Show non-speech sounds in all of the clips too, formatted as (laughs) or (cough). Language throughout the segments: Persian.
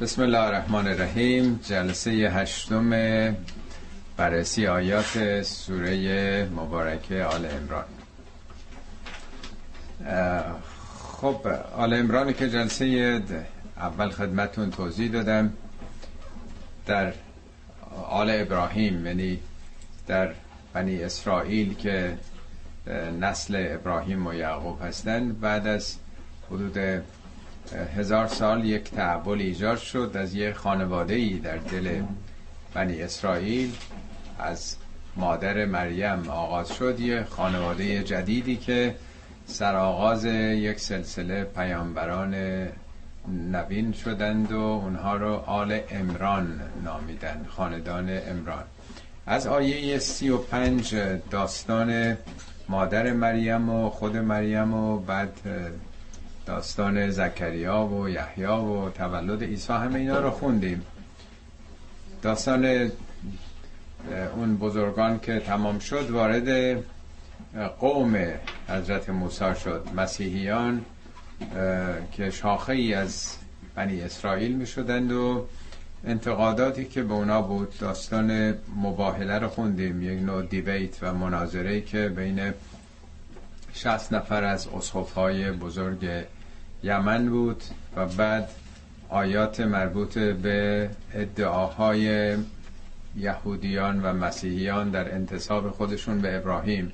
بسم الله الرحمن الرحیم. جلسه هشتم بررسی آیات سوره مبارکه آل امران خب آل امران که جلسه اول خدمتون توضیح دادم در آل ابراهیم یعنی در بنی اسرائیل که نسل ابراهیم و یعقوب هستند بعد از حدود هزار سال یک تحول ایجاد شد از یه خانواده ای در دل بنی اسرائیل. از مادر مریم آغاز شد یه خانواده جدیدی که سرآغاز یک سلسله پیامبران نوین شدند و اونها رو آل امران نامیدن خاندان امران از آیه سی و پنج داستان مادر مریم و خود مریم و بعد داستان زکریا و یحیی و تولد عیسی همه اینا رو خوندیم. داستان اون بزرگان که تمام شد وارد قوم حضرت موسی شد. مسیحیان که شاخه ای از بنی اسرائیل می شدند و انتقاداتی که به اونا بود داستان مباهله رو خوندیم. یک نوع دیویت و مناظره که بین 60 نفر از های بزرگ یمن بود و بعد آیات مربوط به ادعاهای یهودیان و مسیحیان در انتصاب خودشون به ابراهیم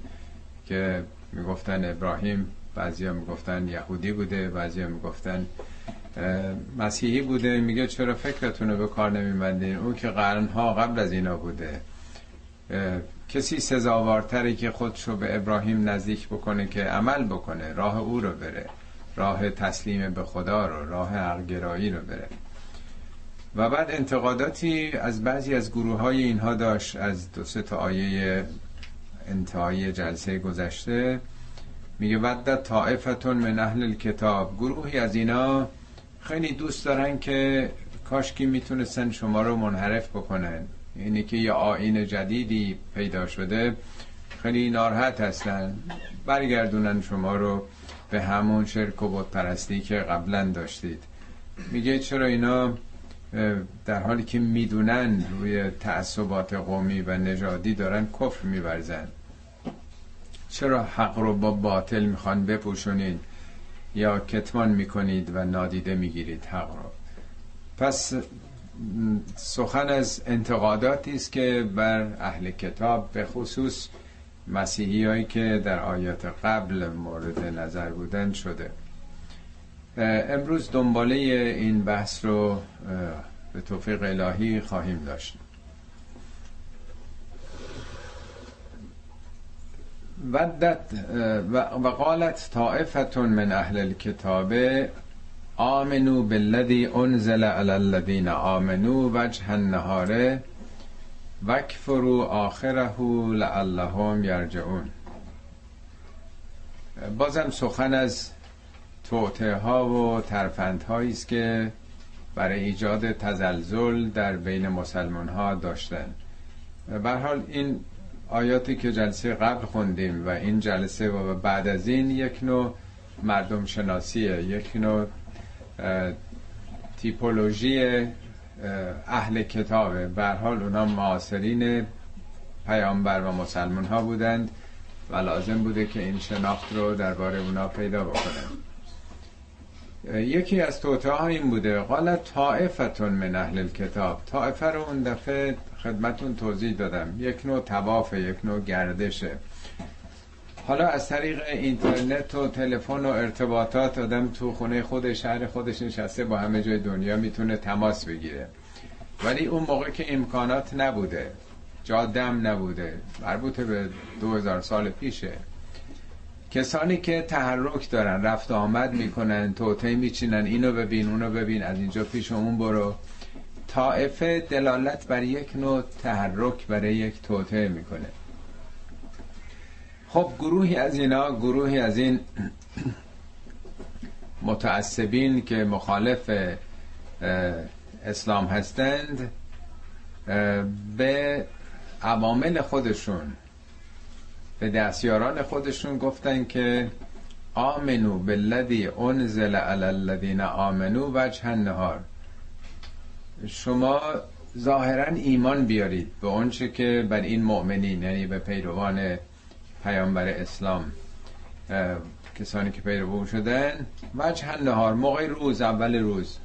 که می‌گفتن ابراهیم بعضی می‌گفتن یهودی بوده بعضی می‌گفتن مسیحی بوده. میگه چرا فکرتون رو به کار نمیبندین؟ او که قرنها قبل از اینا بوده. کسی سزاوارتره که خودشو به ابراهیم نزدیک بکنه که عمل بکنه راه او رو بره. راه تسلیم به خدا رو راه حقگرایی رو بره. و بعد انتقاداتی از بعضی از گروه های اینها داشت از دو سه تا آیه انتهای جلسه گذشته. میگه ودت طائفتون من اهل الكتاب گروهی از اینا خیلی دوست دارن که کاشکی می‌تونستن شما رو منحرف بکنن. یعنی که یه آین جدیدی پیدا شده. خیلی ناراحت هستن. برگردونن شما رو. به همون شرک و بود پرستی که قبلا داشتید. میگه چرا اینا در حالی که می‌دونن روی تعصبات قومی و نژادی دارن کفر میورزن. چرا حق رو با باطل می‌خوان بپوشونید یا کتمان می‌کنید و نادیده می‌گیرید حق رو؟ پس سخن از انتقاداتی است که بر اهل کتاب به خصوص مسیحی هایی که در آیات قبل مورد نظر بودن شده. امروز دنباله این بحث رو به توفیق الهی خواهیم داشت. ودت و قالت طائفتون من اهل الكتاب آمنو بالذی انزل علی الذین آمنو وجه النهار وکفرو آخره لعلهم یرجعون. بازم سخن از توته ها و ترفند است که برای ایجاد تزلزل در بین مسلمان ها داشتن حال این آیاتی که جلسه قبل خوندیم و این جلسه و بعد از این یک نوع مردم شناسیه یک نوع تیپولوژی اهل کتابه. بر حال اونا معاصرین پیامبر و مسلمان ها بودند و لازم بوده که این شناخت رو درباره اونا پیدا بکنن. یکی از توته ها این بوده قال طائفتون من اهل کتاب طائفه رو اون دفعه خدمتون توضیح دادم. یک نوع تواف یک نوع گردشه حالا از طریق اینترنت و تلفن و ارتباطات آدم تو خونه خود شهر خودش نشسته با همه جای دنیا می‌تونه تماس بگیره. ولی اون موقع که امکانات نبوده جادم نبوده مربوط به دو هزار سال پیشه کسانی که تحرک دارن رفت آمد می‌کنن توته میچینن اینو ببین اونو ببین از اینجا پیش اون برو. طائفه دلالت بر یک نوع تحرک برای یک توته می‌کنه. خب گروهی از اینا گروهی از این متعصبین که مخالف اسلام هستند به عوامل خودشون به دستیاران خودشون گفتن که آمنو بالذی انزل علی الذین آمنو وجه النهار. شما ظاهرا ایمان بیارید به اونچه که بر این مؤمنین یعنی به پیروان پیامبر اسلام کسانی که پیرو شدن. وجه نهار موقع روز اول روز.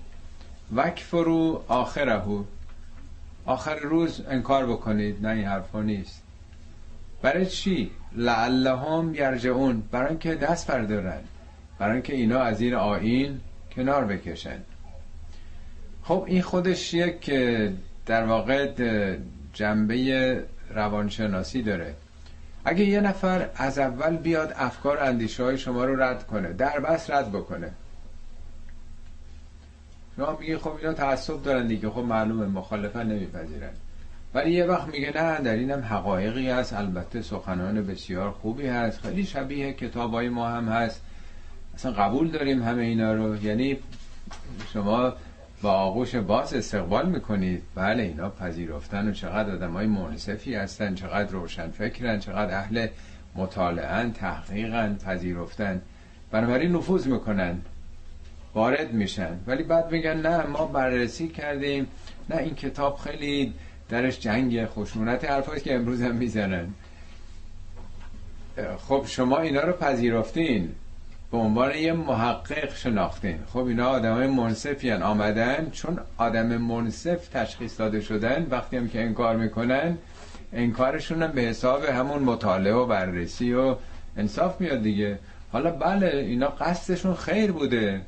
وکفرو آخرهو. آخر روز انکار بکنید نه این حرفا نیست. برای چی؟ لعلهم یرجعون. برای اینکه دست بردارن. برای اینکه اینا از این آین کنار بکشن. خب این خودش یک در واقع جنبه روانشناسی داره. اگه یه نفر از اول بیاد افکار اندیشه های شما رو رد کنه در بس رد بکنه. شما میگه خب اینا تعصب دارن دیگه خب معلومه مخالفت نمیپذیرن. ولی یه وقت میگه نه در اینم حقایقی هست. البته سخنان بسیار خوبی هست. خیلی شبیه کتابای ما هم هست. اصلا قبول داریم همه اینا رو. یعنی شما با آغوش باز استقبال می‌کنید. بله اینا پذیرفتن و چقدر آدم های منصفی هستن چقدر روشن فکرن چقدر اهل مطالعن تحقیقن پذیرفتن. بنابراین نفوذ می‌کنن. وارد میشن. ولی بعد میگن نه ما بررسی کردیم. نه این کتاب خیلی درش جنگ خشونت حرفایی که امروز هم می‌زنن. خب شما اینا رو پذیرفتین. به عنوان یه محقق شناختین. خب اینا آدم های منصفی آمدن چون آدم منصف تشخیص داده شدن وقتی هم که انکار می‌کنن انکارشون هم به حساب همون مطالعه و بررسی و انصاف میاد دیگه. حالا بله اینا قصدشون خیر بوده.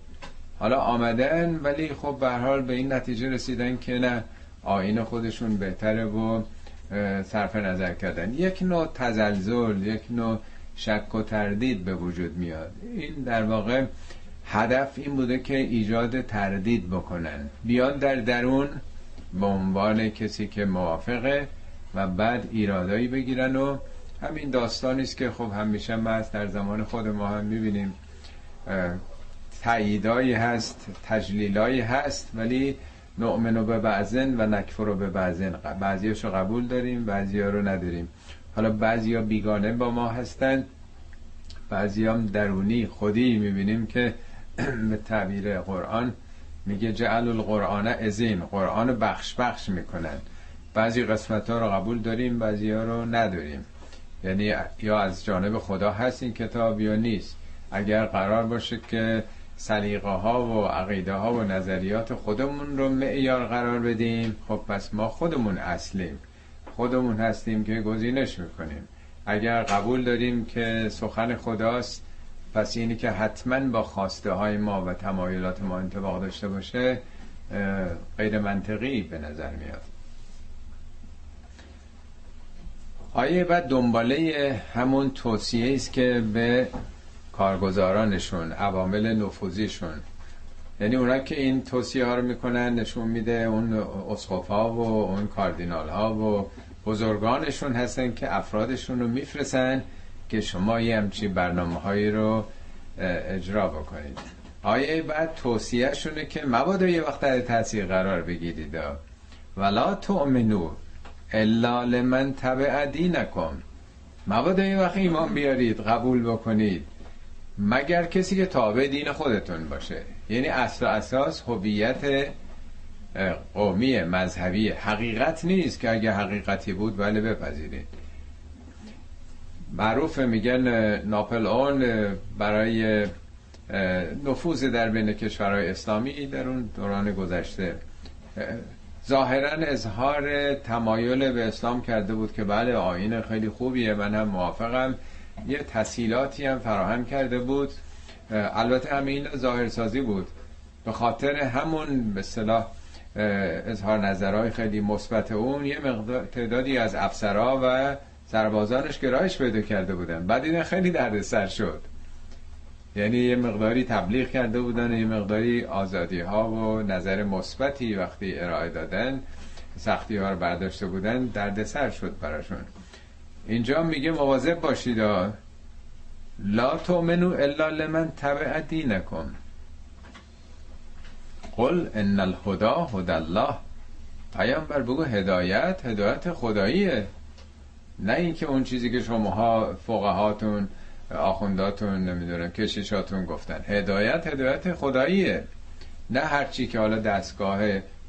حالا آمدن ولی خب به حال به این نتیجه رسیدن که نه آین خودشون بهتره و صرف نظر کردن. یک نوع تزلزل یک نوع شک و تردید به وجود میاد. این در واقع هدف این بوده که ایجاد تردید بکنن. بیان در درون به عنوان کسی که موافقه و بعد ایرادایی بگیرن و همین داستانی است که خب همیشه ما در زمان خود ما هم می‌بینیم. تاییدایی هست تجلیلایی هست ولی نؤمنو به بعضن و نکفرو به بعضن. بعضیاشو قبول داریم بعضی رو نداریم. حالا بعضی ها بیگانه با ما هستند بعضی هم درونی خودی می‌بینیم که (clears throat) به تعبیر قرآن میگه جعل القرآن ازین قرآن بخش بخش می‌کنن. بعضی قسمت ها رو قبول داریم بعضی ها رو نداریم. یعنی یا از جانب خدا هست این کتاب یا نیست. اگر قرار باشه که سلیقه ها و عقیده ها و نظریات خودمون رو معیار قرار بدیم خب پس ما خودمون اصلیم. خودمون هستیم که گزینش می‌کنیم. اگر قبول داریم که سخن خداست پس اینی که حتما با خواسته های ما و تمایلات ما انتباق داشته باشه غیر منطقی به نظر میاد. آیه بعد دنباله همون توصیه است که به کارگزارانشون عوامل نفوذیشون. یعنی اونا که این توصیه ها رو می‌کنن نشون میده اون اسقف ها و اون کاردینال ها و بزرگانشون هستن که افرادشون رو میفرسن که شما یه همچی برنامه هایی رو اجرا بکنید. آیه بعد توصیه شونه که مبادا یه وقت در تاثیر قرار بگیرید. ولا تؤمنو الا لمن تبع دینکم مبادا یه وقت ایمان بیارید قبول بکنید. مگر کسی که تابع دین خودتون باشه. یعنی اصل اساس هویت قومی مذهبی حقیقت نیست که اگه حقیقتی بود بله بپذیرید. معروف میگن ناپل اون برای نفوذ در بین کشورهای اسلامی در اون دوران گذشته. ظاهرا اظهار تمایل به اسلام کرده بود که بله آین خیلی خوبیه من هم موافقم. یه تسهیلاتی هم فراهم کرده بود. البته همین ظاهرسازی بود. به خاطر همون به صلاح اظهار نظرهای خیلی مثبت اون یه مقدار تعدادی از افسرها و سربازانش گرایش پیدا کرده بودن. بعد این خیلی دردسر شد. یعنی یه مقداری تبلیغ کرده بودن یه مقداری آزادی ها و نظر مثبتی وقتی ارائه دادن سختی ها رو برداشته بودن دردسر شد براشون. اینجا میگه مواظب باشید لا تؤمنو الا لمن تبع دینکم. قل ان الهدا هدى الله. پیامبر بگو هدایت هدایت خداییه. نه اینکه اون چیزی که شماها فقهاتون آخونداتون نمی‌دونم کشیشاتون گفتن. هدایت هدایت خداییه. نه هر چی که حالا دستگاه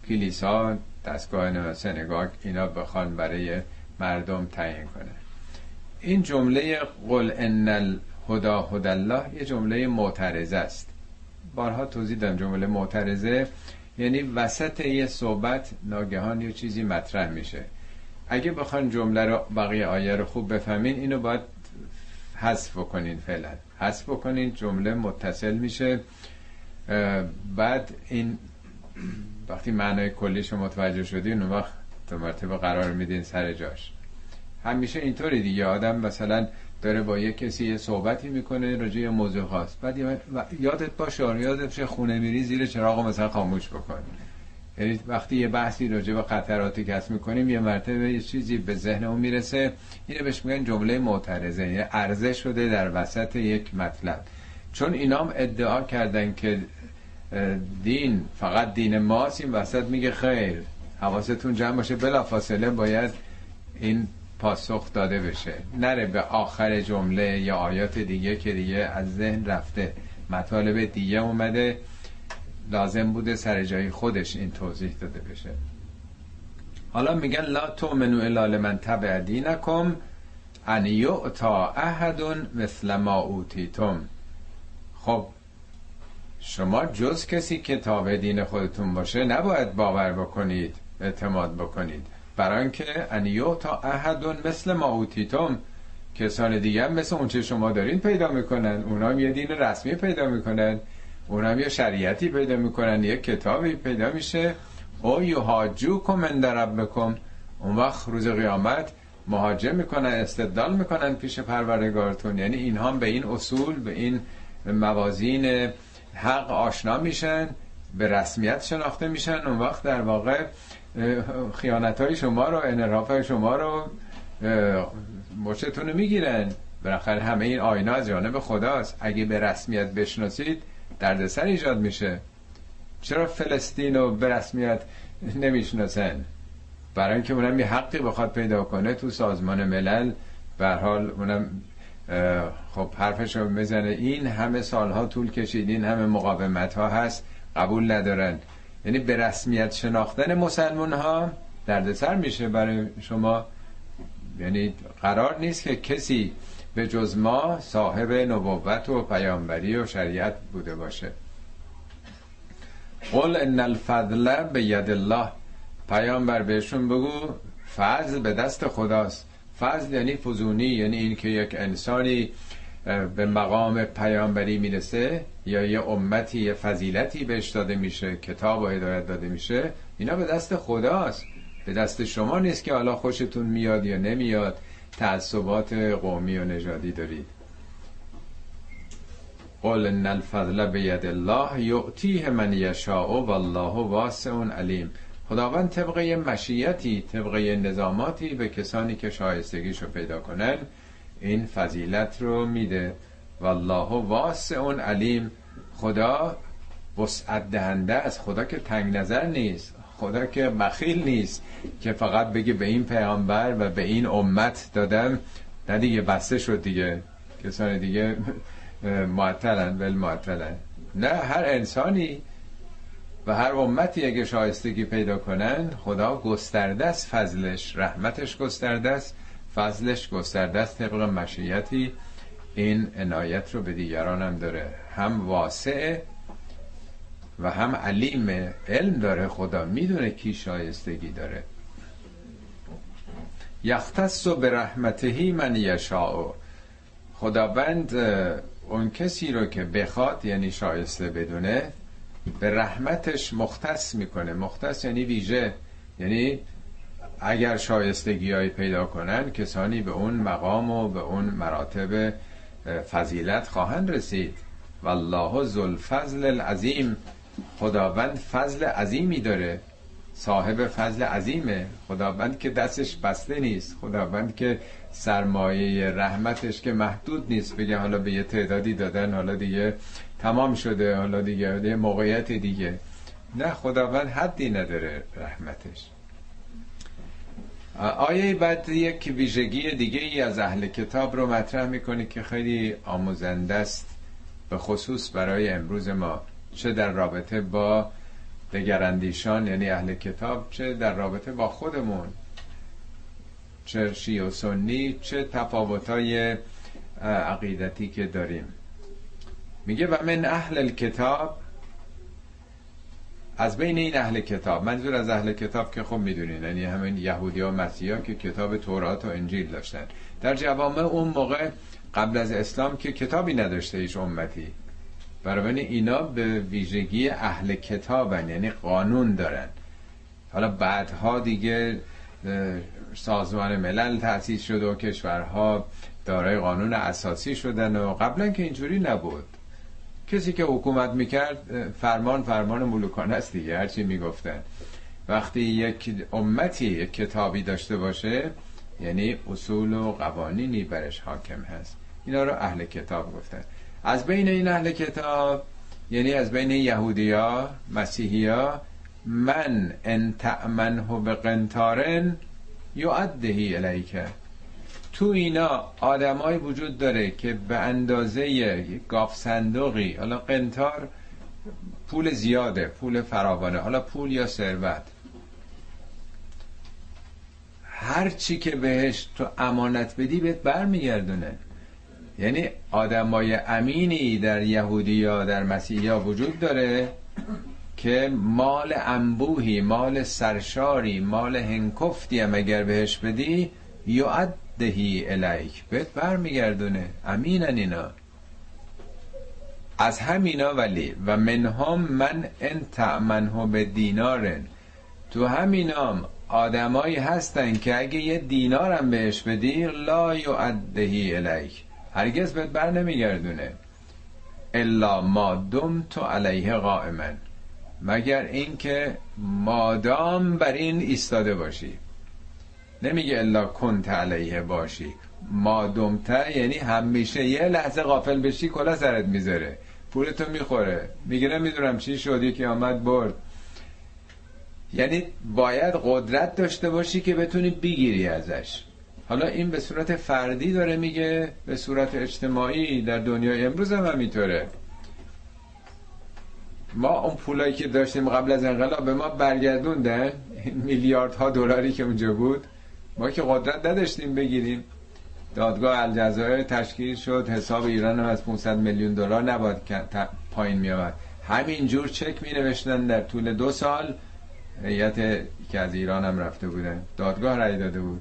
کلیسا دستگاه سنگاگ اینا بخوان برای مردم تعیین کنه. این جمله قل ان الهدا هدى الله یه جمله معترضه است. بارها توضیح دادم جمله معترضه. یعنی وسط یه صحبت ناگهان یه چیزی مطرح میشه. اگه بخوان جمله رو بقیه آیه رو خوب بفهمین اینو باید حذف کنین فعلا. حذف کنین جمله متصل میشه. بعد این وقتی معنای کلیش متوجه شدین اون وقت تو مرتبه قرار میدین سر جاش. همیشه اینطوری دیگه. آدم مثلا داره با یه کسی یه صحبتی می‌کنه راجع یه موضوع خاص. بعد یادت باشه یادت باشه خونه میری زیر چراغ مثلا خاموش بکن یعنی وقتی یه بحثی راجع به خطراتی کس می‌کنیم یه مرتبه یه چیزی به ذهن اون می‌رسه. اینو بهش میگن جمله معترضه یعنی عرضه شده در وسط یک مطلب. چون اینام ادعا کردن که دین فقط دین ماست این وسط میگه خیر حواستون جمع باشه. بلافاصله باید این پاسخ داده بشه. نره به آخر جمله یا آیات دیگه که دیگه از ذهن رفته. مطالب دیگه اومده. لازم بوده سر جای خودش این توضیح داده بشه. حالا میگن لا تؤمنو الا لمن تبع دینکم ان یعطا احد مثل ما اوتیتم. خب شما جز کسی که تابع دین خودتون باشه نباید باور بکنید اعتماد بکنید. برای اینکه ان تا احد مثل ما اوتیتم کسان دیگه هم مثل اونچه شما دارین پیدا می‌کنن. اونا هم یه دین رسمی پیدا می‌کنن. اونا هم یه شریعتی پیدا می‌کنن. یه کتابی پیدا میشه. او یهاجو کم در بکن اون وقت روز قیامت مهاجم می‌کنن استدلال می‌کنن پیش پروردگارتون. یعنی اینها به این اصول به این موازین حق آشنا میشن به رسمیت شناخته میشن. اون وقت در واقع خیانت های شما رو انراف های شما رو مشتتون رو می‌گیرن. بالاخره همه این آینا از جانب خداست. اگه به رسمیت بشناسید دردسر ایجاد میشه. چرا فلسطین رو به رسمیت نمی‌شناسن؟ برای اینکه اونم یه حقی بخواد پیدا کنه تو سازمان ملل. به حال اونم خب حرفش رو می‌زنه. این همه سالها طول کشید. این همه مقاومت ها هست. قبول ندارن. یعنی به رسمیت شناختن مسلمان ها دردسر میشه برای شما. یعنی قرار نیست که کسی به جز ما صاحب نبوت و پیامبری و شریعت بوده باشه. قل ان الفضل به ید الله. پیامبر بهشون بگو فضل به دست خداست. فضل یعنی فزونی یعنی اینکه یک انسانی به مقام پیامبری می‌رسه یا یه امتی یه فضیلتی بهش داده میشه کتاب و هدایت داده میشه اینا به دست خداست. به دست شما نیست که حالا خوشتون میاد یا نمیاد. تعصبات قومی و نژادی دارید. قل ان الفضل بید الله یعطیه من یشاء والله واسع علیم. خداوند طبق مشیتی طبق نظاماتی به کسانی که شایستگیشو پیدا کنن این فضیلت رو میده. والله واسع علیم. خدا وسعت دهنده از خدا که تنگ نظر نیست. خدا که بخیل نیست که فقط بگه به این پیامبر و به این امت دادم. نه دیگه بسته شد دیگه. کسان دیگه (laughs) معطلن ول معطلن. نه هر انسانی و هر امتی اگه شایستگی پیدا کنن خدا گسترده است فضلش رحمتش گسترده است. فضلش گسترده است طبق مشیتی این عنایت رو به دیگران هم داره. هم واسع و هم علیم علم داره. خدا می‌دونه کی شایستگی داره. یختص به رحمتهی من یشاء. خداوند اون کسی رو که بخواد یعنی شایسته بدونه به رحمتش مختص می‌کنه. مختص یعنی ویژه یعنی اگر شایستگی پیدا کنن کسانی به اون مقام و به اون مراتب فضیلت خواهند رسید. والله ذو فضل العظیم. خداوند فضل عظیمی داره. صاحب فضل عظیمه. خداوند که دستش بسته نیست. خداوند که سرمایه رحمتش که محدود نیست. بگه حالا به یه تعدادی دادن حالا دیگه تمام شده حالا دیگه یه موقعیت دیگه. نه خداوند حدی نداره رحمتش. آیه بعد یک ویژگی دیگه ای از اهل کتاب رو مطرح می‌کنه که خیلی آموزنده است به خصوص برای امروز ما. چه در رابطه با دگراندیشان یعنی اهل کتاب چه در رابطه با خودمون. چه شیع و سنی چه تفاوتای عقیدتی که داریم. میگه و من اهل الکتاب از بین این اهل کتاب منظور از اهل کتاب که خب می‌دونین یعنی همین یهودی ها مسیحا که کتاب تورات و انجیل داشتن. در جوامع اون موقع قبل از اسلام که کتابی نداشته هیچ امتی. برای اینا به ویژگی اهل کتابن یعنی قانون دارن. حالا بعدها دیگه سازمان ملل تأسیس شده و کشورها دارای قانون اساسی شدن و قبلا که اینجوری نبود. کسی که حکومت می‌کرد فرمان فرمان ملوکانه است دیگه هرچی می‌گفتن. وقتی یک امتی یک کتابی داشته باشه یعنی اصول و قوانینی برش حاکم هست. اینا رو اهل کتاب گفتن. از بین این اهل کتاب یعنی از بین یهودیا مسیحیا من ان تأمنه به قنطارن یعدهی الیکه تو اینا آدمایی وجود داره که به اندازه گاف صندوقی حالا قنتار پول زیاده پول فراوانه حالا پول یا ثروت. هر چی که بهش تو امانت بدی بهت برمیگردونه. یعنی آدمای امینی در یهودی یا در مسیحی وجود داره که مال انبوهی مال سرشاری مال هنکفتی هم اگر بهش بدی یعد دهی الیک. بهت برمیگردونه. امینن اینا. از همینا ولی. و منهم من ان تأمنه به دینارن. تو همینام آدمایی هستن که اگه یه دینارم بهش بدی لا یعدهی الیک. هرگز بهت بر نمیگردونه. الا ما دم تو علیه قائمن. مگر اینکه مادام بر این ایستاده باشی. نمیگه الا کنت علیه باشی. ما دمته یعنی همیشه یه لحظه غافل بشی کلا سرت می‌ذاره. پولتو می‌خوره. میگه نمی‌دونم چی شدی که آمد برد. یعنی باید قدرت داشته باشی که بتونی بگیری ازش. حالا این به صورت فردی داره میگه به صورت اجتماعی در دنیای امروز هم همینطوره. ما اون پولایی که داشتیم قبل از انقلاب به ما برگردوندن. میلیاردها دلاری که اونجا بود. ما که قدرت نداشتیم بگیریم. دادگاه الجزایر تشکیل شد حساب ایران هم از 500 میلیون دلار نباید پایین می آمد همینجور چک می نوشتن در طول دو سال. هیئت که از ایران هم رفته بودن دادگاه رای داده بود.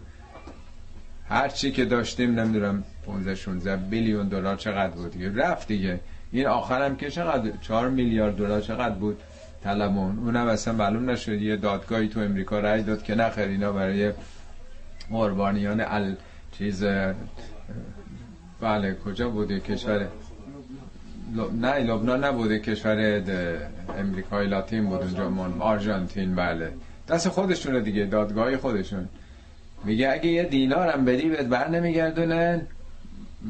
هر چی که داشتیم نمی‌دونم 15 16 بیلیون دلار چقدر بود دیگه؟ رفت دیگه. این آخرم که چقدر؟ 4 میلیارد دلار چقدر بود؟ طلبون اونم اصلا معلوم نشد. یه دادگاهی تو امریکا رای داد که نخیر اینا برای قربانیان ال چیز بله کجا بوده؟ کشور نه لبنان نبوده کشور امریکای لاتین بود اونجا آرژانتین بله. دست خودشونه دیگه دادگاهی خودشون. میگه اگه یه دینار هم بدی بهت بر نمیگردونن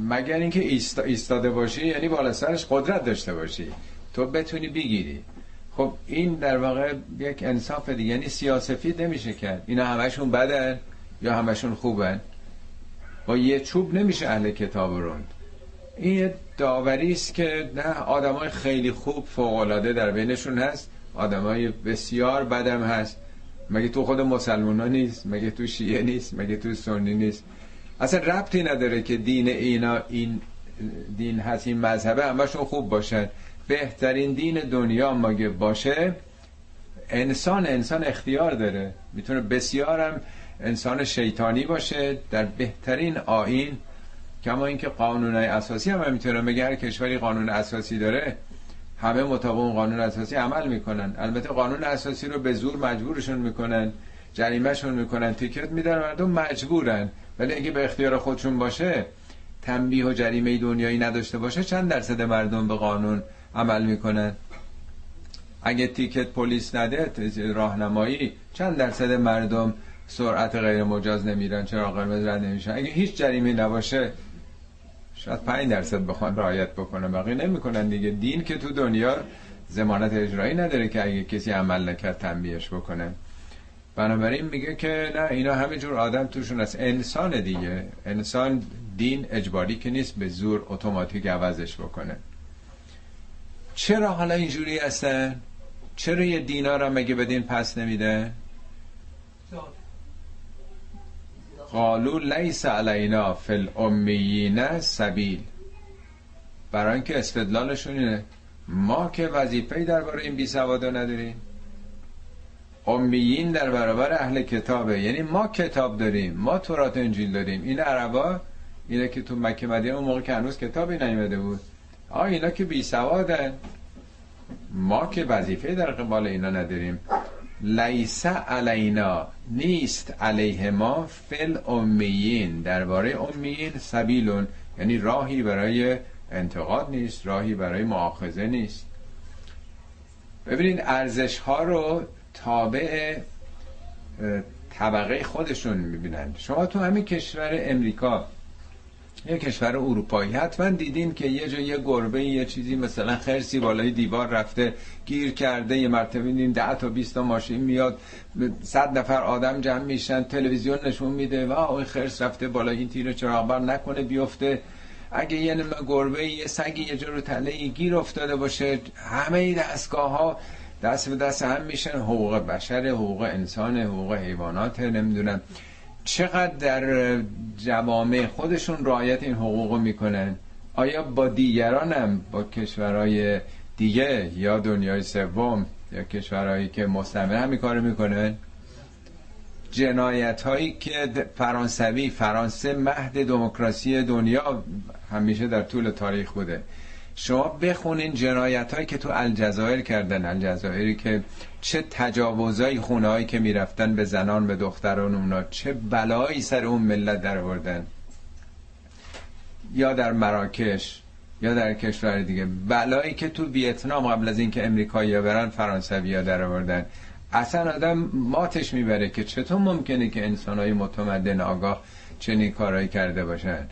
مگر اینکه ایستاده باشی یعنی بالا سرش قدرت داشته باشی. تو بتونی بگیری. خب این در واقع یک انصاف دیگه یعنی سیاسفید نمیشه کرد. اینا همشون بدن. یا همشون خوبن؟ با یه چوب نمیشه اهل کتاب روند. این داوری است که نه آدمای خیلی خوب فوق در بینشون هست آدمای بسیار بدم هست. مگه تو خود مسلمان نیست؟ مگه تو شیعه نیست؟ مگه تو سنی نیست؟ اصلا ربطی نداره که دین اینا این دین هست این مذهبه همشون خوب باشن. بهترین دین دنیا مگه باشه؟ انسان انسان اختیار داره. می‌تونه بسیارم انسان شیطانی باشه در بهترین آین کما اینکه قانونهای اساسی هم می‌تونه مگه هر کشوری قانون اساسی داره همه مطابق قانون اساسی عمل می‌کنن. البته قانون اساسی رو به زور مجبورشون می‌کنن جریمهشون می‌کنن تیکت میدن مردم مجبورن. ولی اگه به اختیار خودشون باشه تنبیه و جریمه دنیایی نداشته باشه چند درصد مردم به قانون عمل می‌کنن؟ اگه تیکت پلیس نده راهنمایی چند درصد مردم سرعت غیر مجاز نمیرن چرا قرمز رد نمیشن؟ اگه هیچ جریمه نباشه شاید 5 درصد بخوان رعایت بکنن. باقی نمی‌کنن دیگه. دین که تو دنیا زمانت اجرایی نداره که اگه کسی عمل نکرد تنبیهش بکنه بنابراین میگه که نه اینا همینجور آدم توشون است انسان دیگه. انسان دین اجباری که نیست به زور اتوماتیک عوضش بکنه. چرا حالا اینجوری هستن؟ چرا یه دینار هم مگه بدین پس نمیده؟ قالو لیس علینا فی الامیین سبیل. برای اینکه استدلالشون اینه. ما که وظیفه درباره این بی سوادا نداریم. امیین در برابر اهل کتابه. یعنی ما کتاب داریم ما تورات انجیل داریم. این عربا اینه که تو مکه مدینه اون موقع که هنوز کتابی نیومده بود. آ اینا که بی ما که وظیفه در قبال اینا نداریم. لیس علینا نیست علیه ما فل امیین درباره امیین سبیلون یعنی راهی برای انتقاد نیست راهی برای معاخذه نیست. ببینید ارزش ها رو تابع طبقه خودشون می‌بینن. شما تو همین کشور امریکا یه کشور اروپایی. حتما دیدین که یه جا یه گربه یه چیزی مثلا خرسی بالای دیوار رفته گیر کرده یه مرتبه دیدین ده تا 20 تا ماشین میاد صد نفر آدم جمع میشن تلویزیون نشون میده و اون خرس رفته بالای این تیر چراغ نکنه بیفته. اگه یه نمه گربه یه سگی یه جا رو تله گیر افتاده باشه همه دستگاه ها دست به دست هم میشن. حقوق بشر حقوق انسان حقوق حیوانات نمی‌دونم. چقدر در جوامع خودشون رعایت این حقوق می‌کنن؟ آیا با دیگران هم با کشورهای دیگه یا دنیای سوم یا کشورهایی که مستمر همین کار می‌کنن؟ جنایت هایی که فرانسوی فرانسه مهد دموکراسی دنیا همیشه در طول تاریخ بوده. شما بخونین جنایت هایی که تو الجزایر کردن الجزایری که چه تجاوزایی خونه هایی که می‌رفتن به زنان به دختران اونا چه بلایی سر اون ملت در آوردن؟ یا در مراکش یا در کشور دیگه. بلایی که تو ویتنام قبل از اینکه امریکایی برن فرانسوی ها در آوردن. اصلا آدم ماتش می‌بره که چطور ممکنه که انسان های متمدن آگاه چنین کارهایی کرده باشن؟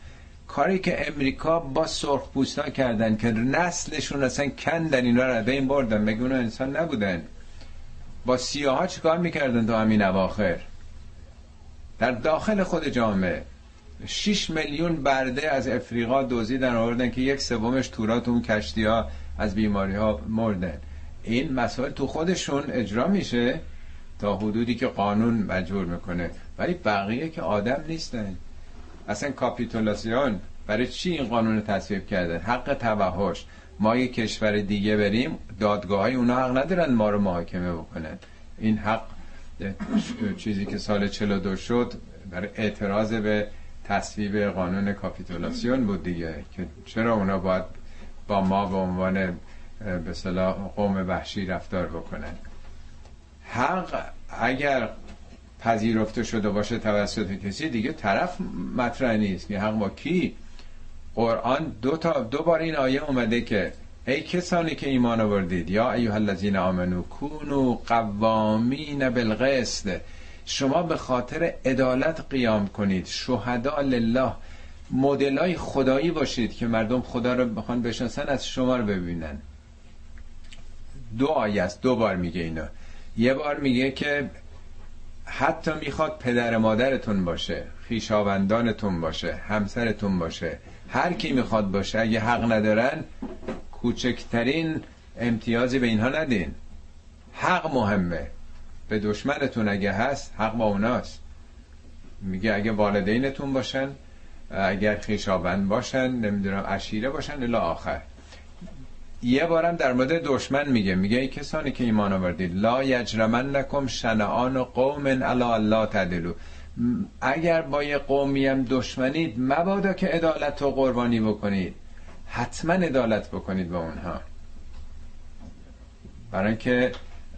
کاری که امریکا با سرخ پوستا کردن که نسلشون اصلا کندن اینا رو به این بردن. مگه انسان نبودن؟ با سیاه ها چیکار می‌کردن تو همین اواخر؟ در داخل خود جامعه. 6 میلیون برده از افریقا در آوردن که یک سومش تورات اون کشتی ها از بیماری ها مردن. این مسائل تو خودشون اجرا میشه تا حدودی که قانون مجبور می‌کنه. ولی بقیه که آدم نیستن. اصلا کاپیتولاسیون برای چی این قانون تصویب کرده؟ حق توحش ما یک کشور دیگه بریم دادگاه های اونا حق ندارن ما رو محاکمه بکنن. این حق چیزی که سال 42 شد برای اعتراض به تصویب قانون کاپیتولاسیون بود دیگه که چرا اونا باید با ما به عنوان به صلاح قوم وحشی رفتار بکنن؟ حق اگر پذیرفته شده باشه توسط کسی دیگه طرف مطرح نیست. که حق با کی؟ قرآن دو تا دو بار این آیه اومده که ای کسانی که ایمان آوردید یا ایها الذین آمنو کونو قوامین بالقسط. شما به خاطر عدالت قیام کنید. شهدا لله. مدلای خدایی باشید که مردم خدا رو بخوان بشناسن از شما رو ببینن. دو آیه است. دو بار میگه اینا یه بار میگه که حتی می‌خواد پدر مادرتون باشه خیشاوندانتون باشه همسرتون باشه هر کی می‌خواد باشه اگه حق ندارن کوچکترین امتیازی به اینها ندین. حق مهمه. به دشمنتون اگه هست حق با اوناست. میگه اگه والدینتون باشن اگر خیشاوند باشن نمی‌دونم عشیره باشن الا آخر. یه بارم در مورد دشمن میگه. میگه ای کسانی که ایمان آوردید. لا یجرمن نکم شنعان قوم الا الله تدلو اگر با یه قومی هم دشمنید مبادا که عدالت رو قربانی بکنید. حتما عدالت بکنید به اونها. برای اینکه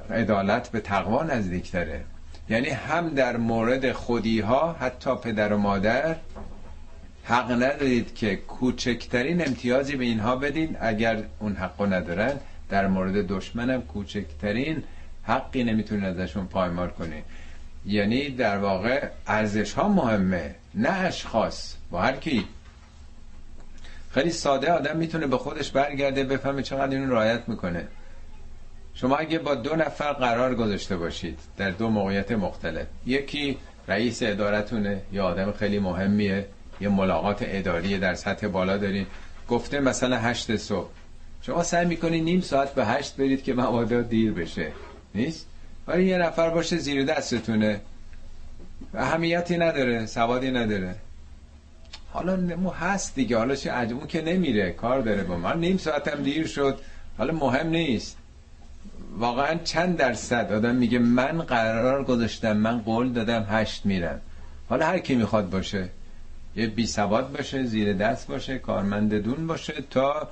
عدالت به تقوا نزدیکتره یعنی هم در مورد خودی ها حتی پدر و مادر حق ندارید که کوچکترین امتیازی به اینها بدین. اگر اون حقو ندارن در مورد دشمنم کوچکترین حقی نمی‌تونید ازشون پایمال کنید یعنی در واقع ارزش ها مهمه نه اشخاص با هر کی. خیلی ساده آدم می‌تونه به خودش برگرده بفهمه چقدر اینو رعایت می‌کنه. شما اگه با دو نفر قرار گذاشته باشید در دو موقعیت مختلف. یکی رئیس ادارتونه یا آدم خیلی مهمیه. یه ملاقات اداری در سطح بالا دارین. گفته مثلا هشت صبح. شما سعی می‌کنی نیم ساعت به هشت برید که مبادا دیر بشه. نیست؟ ولی یه نفر باشه زیر دستتونه. اهمیتی نداره سوادی نداره. حالا مو هست دیگه. حالا چه اون که نمیره. کار داره با من. نیم ساعتم دیر شد. حالا مهم نیست. واقعا چند درصد؟ آدم میگه من قرار گذاشتم من قول دادم هشت میرم. حالا هر کی می‌خواد باشه. یه بی سواد باشه زیر دست باشه کارمند دون باشه تا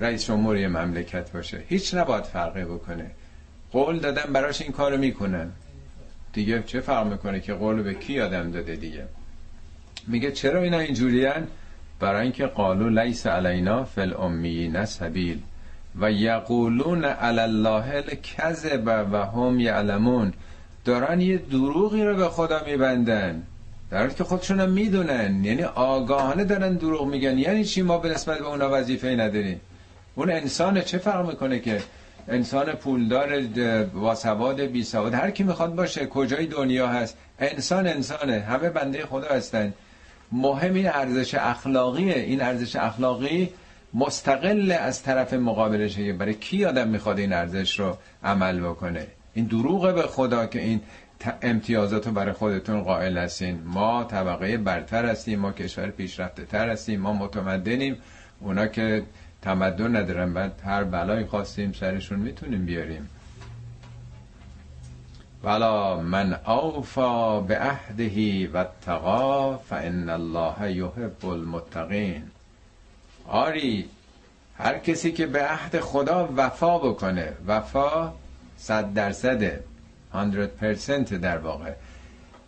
رئیس جمهوری مملکت باشه. هیچ نباید فرقی بکنه. قول دادم براش این کارو می‌کنن. دیگه چه فرق می‌کنه که قول به کی آدم داده دیگه؟ میگه چرا اینا اینجوریان برای اینکه قالو لیس علینا فل امیین سبیل. و یقولون علی الله الکذب و هم یعلمون. دارن یه دروغی رو به خدا میبندن. در که خودشون هم می‌دونن. یعنی آگاهانه دارن دروغ میگن. یعنی چی؟ ما به نسبت به اونا وظیفه نداریم. اون انسان چه فرق می‌کنه که انسان پولدار با سواد بی سواد هر کی می‌خواد باشه کجای دنیا هست. انسان انسانه. همه بنده خدا هستن. مهم این ارزش اخلاقیه. این ارزش اخلاقی مستقل از طرف مقابلشه. برای کی آدم می‌خواد این ارزش رو عمل بکنه؟ این دروغه به خدا که این امتیازات رو برای خودتون قائل هستین. ما طبقه برتر هستیم ما کشور پیشرفته تر هستیم ما متمدنیم. اونا که تمدن ندارن بعد هر بلایی خواستیم سرشون می‌تونیم بیاریم. ولا من اوفا به عهدهی و تقا فان الله یحب المتقین آری هر کسی که به عهد خدا وفا بکنه وفا صد درصده. 100% در واقع.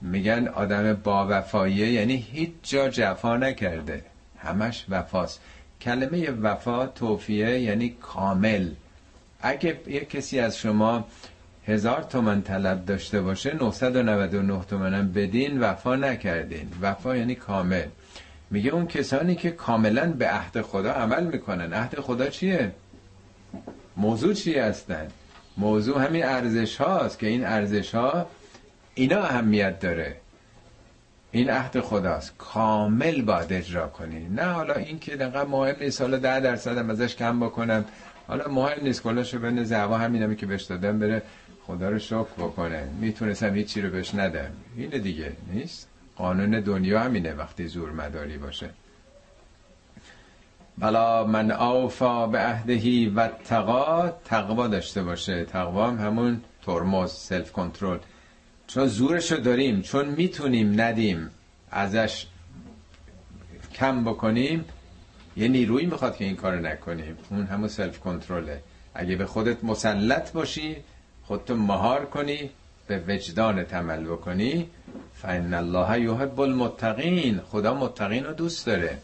میگن آدم با وفاییه یعنی هیچ جا جفا نکرده. همش وفاست. کلمه وفا توفیه یعنی کامل. اگه یه کسی از شما هزار تومن طلب داشته باشه 999 تومنم بدین وفا نکردین. وفا یعنی کامل. میگه اون کسانی که کاملا به عهد خدا عمل می‌کنن. عهد خدا چیه؟ موضوع چیه هستن؟ موضوع همین ارزش هاست که این ارزش ها اینا اهمیت داره. این عهد خداست. کامل باید اجرا کنی نه حالا این که دقیقا مهم نیست. حالا ده درصد هم ازش کم بکنم. حالا مهم نیست. کلاشو بندازه. هوا همینمی که بهش دادم بره خدا رو شکر بکنه. می‌تونستم هیچی رو بهش ندم. اینه دیگه. نیست؟ قانون دنیا همینه. وقتی زور مداری باشه. بلی من اوفی بعهده و اتقی تقوا داشته باشه. تقوا هم همون ترمز self control چون زورشو داریم چون می‌تونیم ندیم ازش کم بکنیم یه نیروی می‌خواد که این کار نکنیم اون همون self control ه اگه به خودت مسلط باشی خودتو مهار کنی به وجدان عمل بکنی فان الله یحب المتقین. خدا متقین رو دوست داره.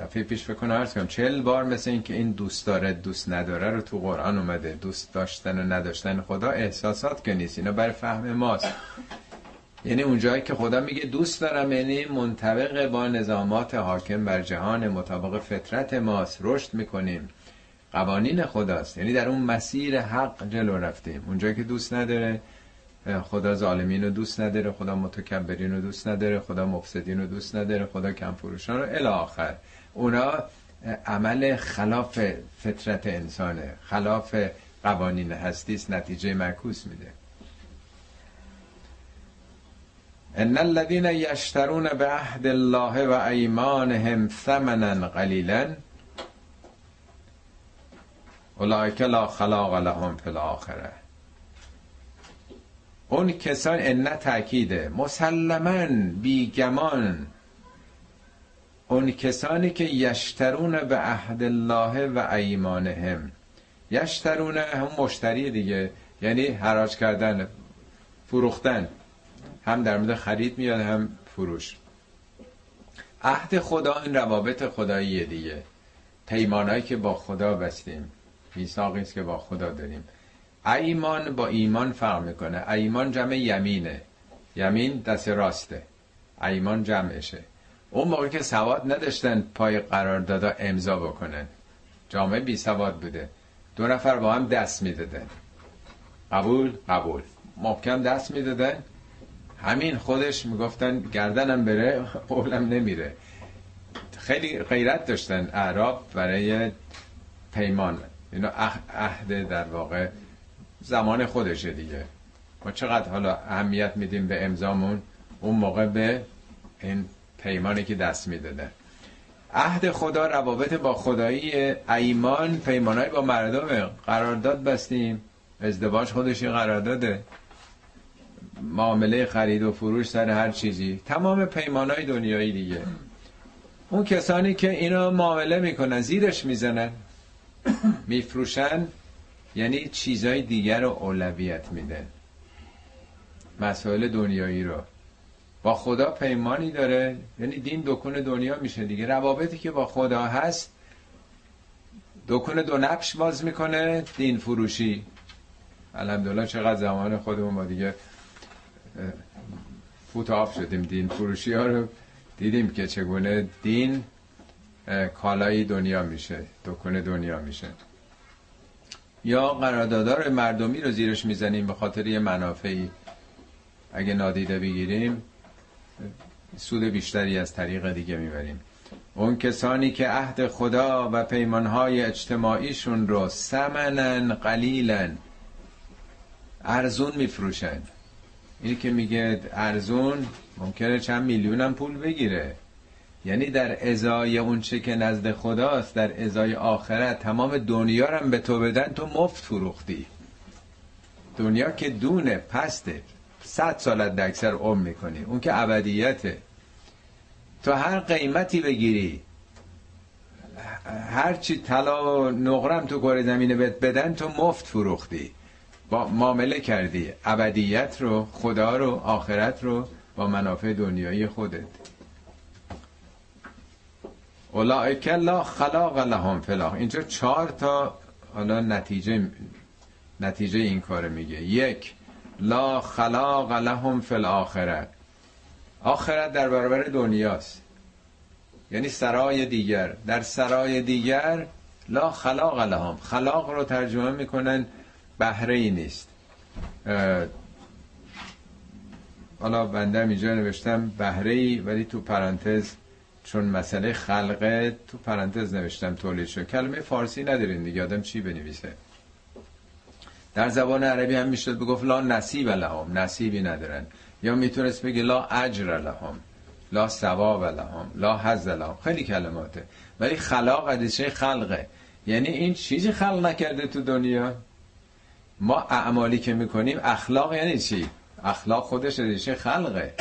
دفعه پیش فکر کنم عرض کنم چل بار مثل این که این دوست داره دوست نداره رو تو قرآن اومده. دوست داشتن و نداشتن خدا احساسات که نیست. اینا برای فهم ماست. یعنی اونجایی که خدا میگه دوست دارم یعنی منطبق با نظامات حاکم بر جهان مطابق فطرت ماست. رشد می‌کنیم. قوانین خداست. یعنی در اون مسیر حق جلو رفتیم. اونجایی که دوست نداره خدا ظالمین رو دوست نداره خدا متکبرین رو دوست نداره خدا مفسدین رو دوست نداره خدا کم فروشان رو الی آخر. اونا عمل خلاف فطرت انسانه. خلاف قوانین هستیست نتیجه معکوس میده. ان الذين يشترون بعهد الله و ایمانهم ثمنا قلیلا اولئک لا خلاق لهم فی الاخره. اون کسان ان تاکیده مسلما بیگمان اون کسانی که یشترون به عهد الله و ایمانهم. یشترون هم مشتری دیگه یعنی حراج کردن فروختن. هم در مورد خرید میاد هم فروش. عهد خدا این روابط خداییه دیگه. پیمانایی که با خدا بستیم. میثاقی است که با خدا داریم. ایمان با ایمان فرق می‌کنه. ایمان جمع یمینه. یمین دست راسته. ایمان جمعشه. اون موقع که سواد نداشتن پای قرار دادا امضا بکنن. جامعه بی سواد بوده. دو نفر با هم دست می‌دادن. قبول؟ قبول. محکم دست می‌دادن. همین خودش می‌گفتن گردنم بره قولم نمیره. خیلی غیرت داشتن. اعراب برای پیمان. اینا عهد در واقع زمان خودشه دیگه. ما چقدر حالا اهمیت میدیم به امضامون؟ اون موقع به این پیمانی که دست می‌داده. عهد خدا روابط با خدایی ایمان پیمانای با مردم قرارداد بستیم. ازدواج خودش قرارداده. معامله خرید و فروش سر هر چیزی. تمام پیمانای دنیایی دیگه. اون کسانی که اینا معامله می‌کنن زیرش می‌زنن میفروشن یعنی چیزای دیگر رو اولویت میده. مسائل دنیایی رو. با خدا پیمانی داره. یعنی دین دکون دنیا میشه دیگه. روابطی که با خدا هست دکون دو نقش باز می‌کنه دین فروشی. الحمدلله چقدر زمان خودمون ما دیگه فوت آف شدیم. دین فروشی ها رو دیدیم که چگونه دین کالای دنیا میشه دکون دنیا میشه. یا قراردادار مردمی رو زیرش می‌زنیم به خاطر یه منافعی. اگه نادیده بگیریم سود بیشتری از طریق دیگه می‌بریم. اون کسانی که عهد خدا و پیمانهای اجتماعیشون رو سمنن قلیلن ارزون میفروشن اینی که میگه ارزون ممکنه چند میلیون هم پول بگیره. یعنی در ازای اون چه که نزد خداست در ازای آخرت تمام دنیا رو به تو بدن تو مفت فروختی. دنیا که دونه پسته. صد سالت دکسر ام می‌کنی. اون که ابدیته. تو هر قیمتی بگیری هر چی طلا و نقرم تو کار زمینه بدن تو مفت فروختی. با معامله کردی. ابدیت رو خدا رو آخرت رو با منافع دنیایی خودت. اولائک لا خلاق لهم فلاح اینجا چهار تا حالا نتیجه نتیجه این کار میگه. یک لا خلاق لهم فی الاخره آخرت در برابر دنیاست. یعنی سرای دیگر. در سرای دیگر لا خلاق لهم. خلاق رو ترجمه می‌کنن بهره ای نیست حالا بنده اینجا نوشتم بهره ای ولی تو پرانتز چون مسئله خلقه تو پرانتز نوشتم تولید شد کلمه فارسی ندارین دیگه. آدم چی بنویسه؟ در زبان عربی هم می‌شد بگفت لا نصیب لهم نصیبی ندارن. یا می‌تونست بگه لا اجر لهم لا ثواب لهم لا حظ لهم. خیلی کلماته. ولی خلاق ادیشه خلقه. یعنی این چیزی خلق نکرده تو دنیا؟ ما اعمالی که می‌کنیم اخلاق یعنی چی؟ اخلاق خودش ریشه خلقه.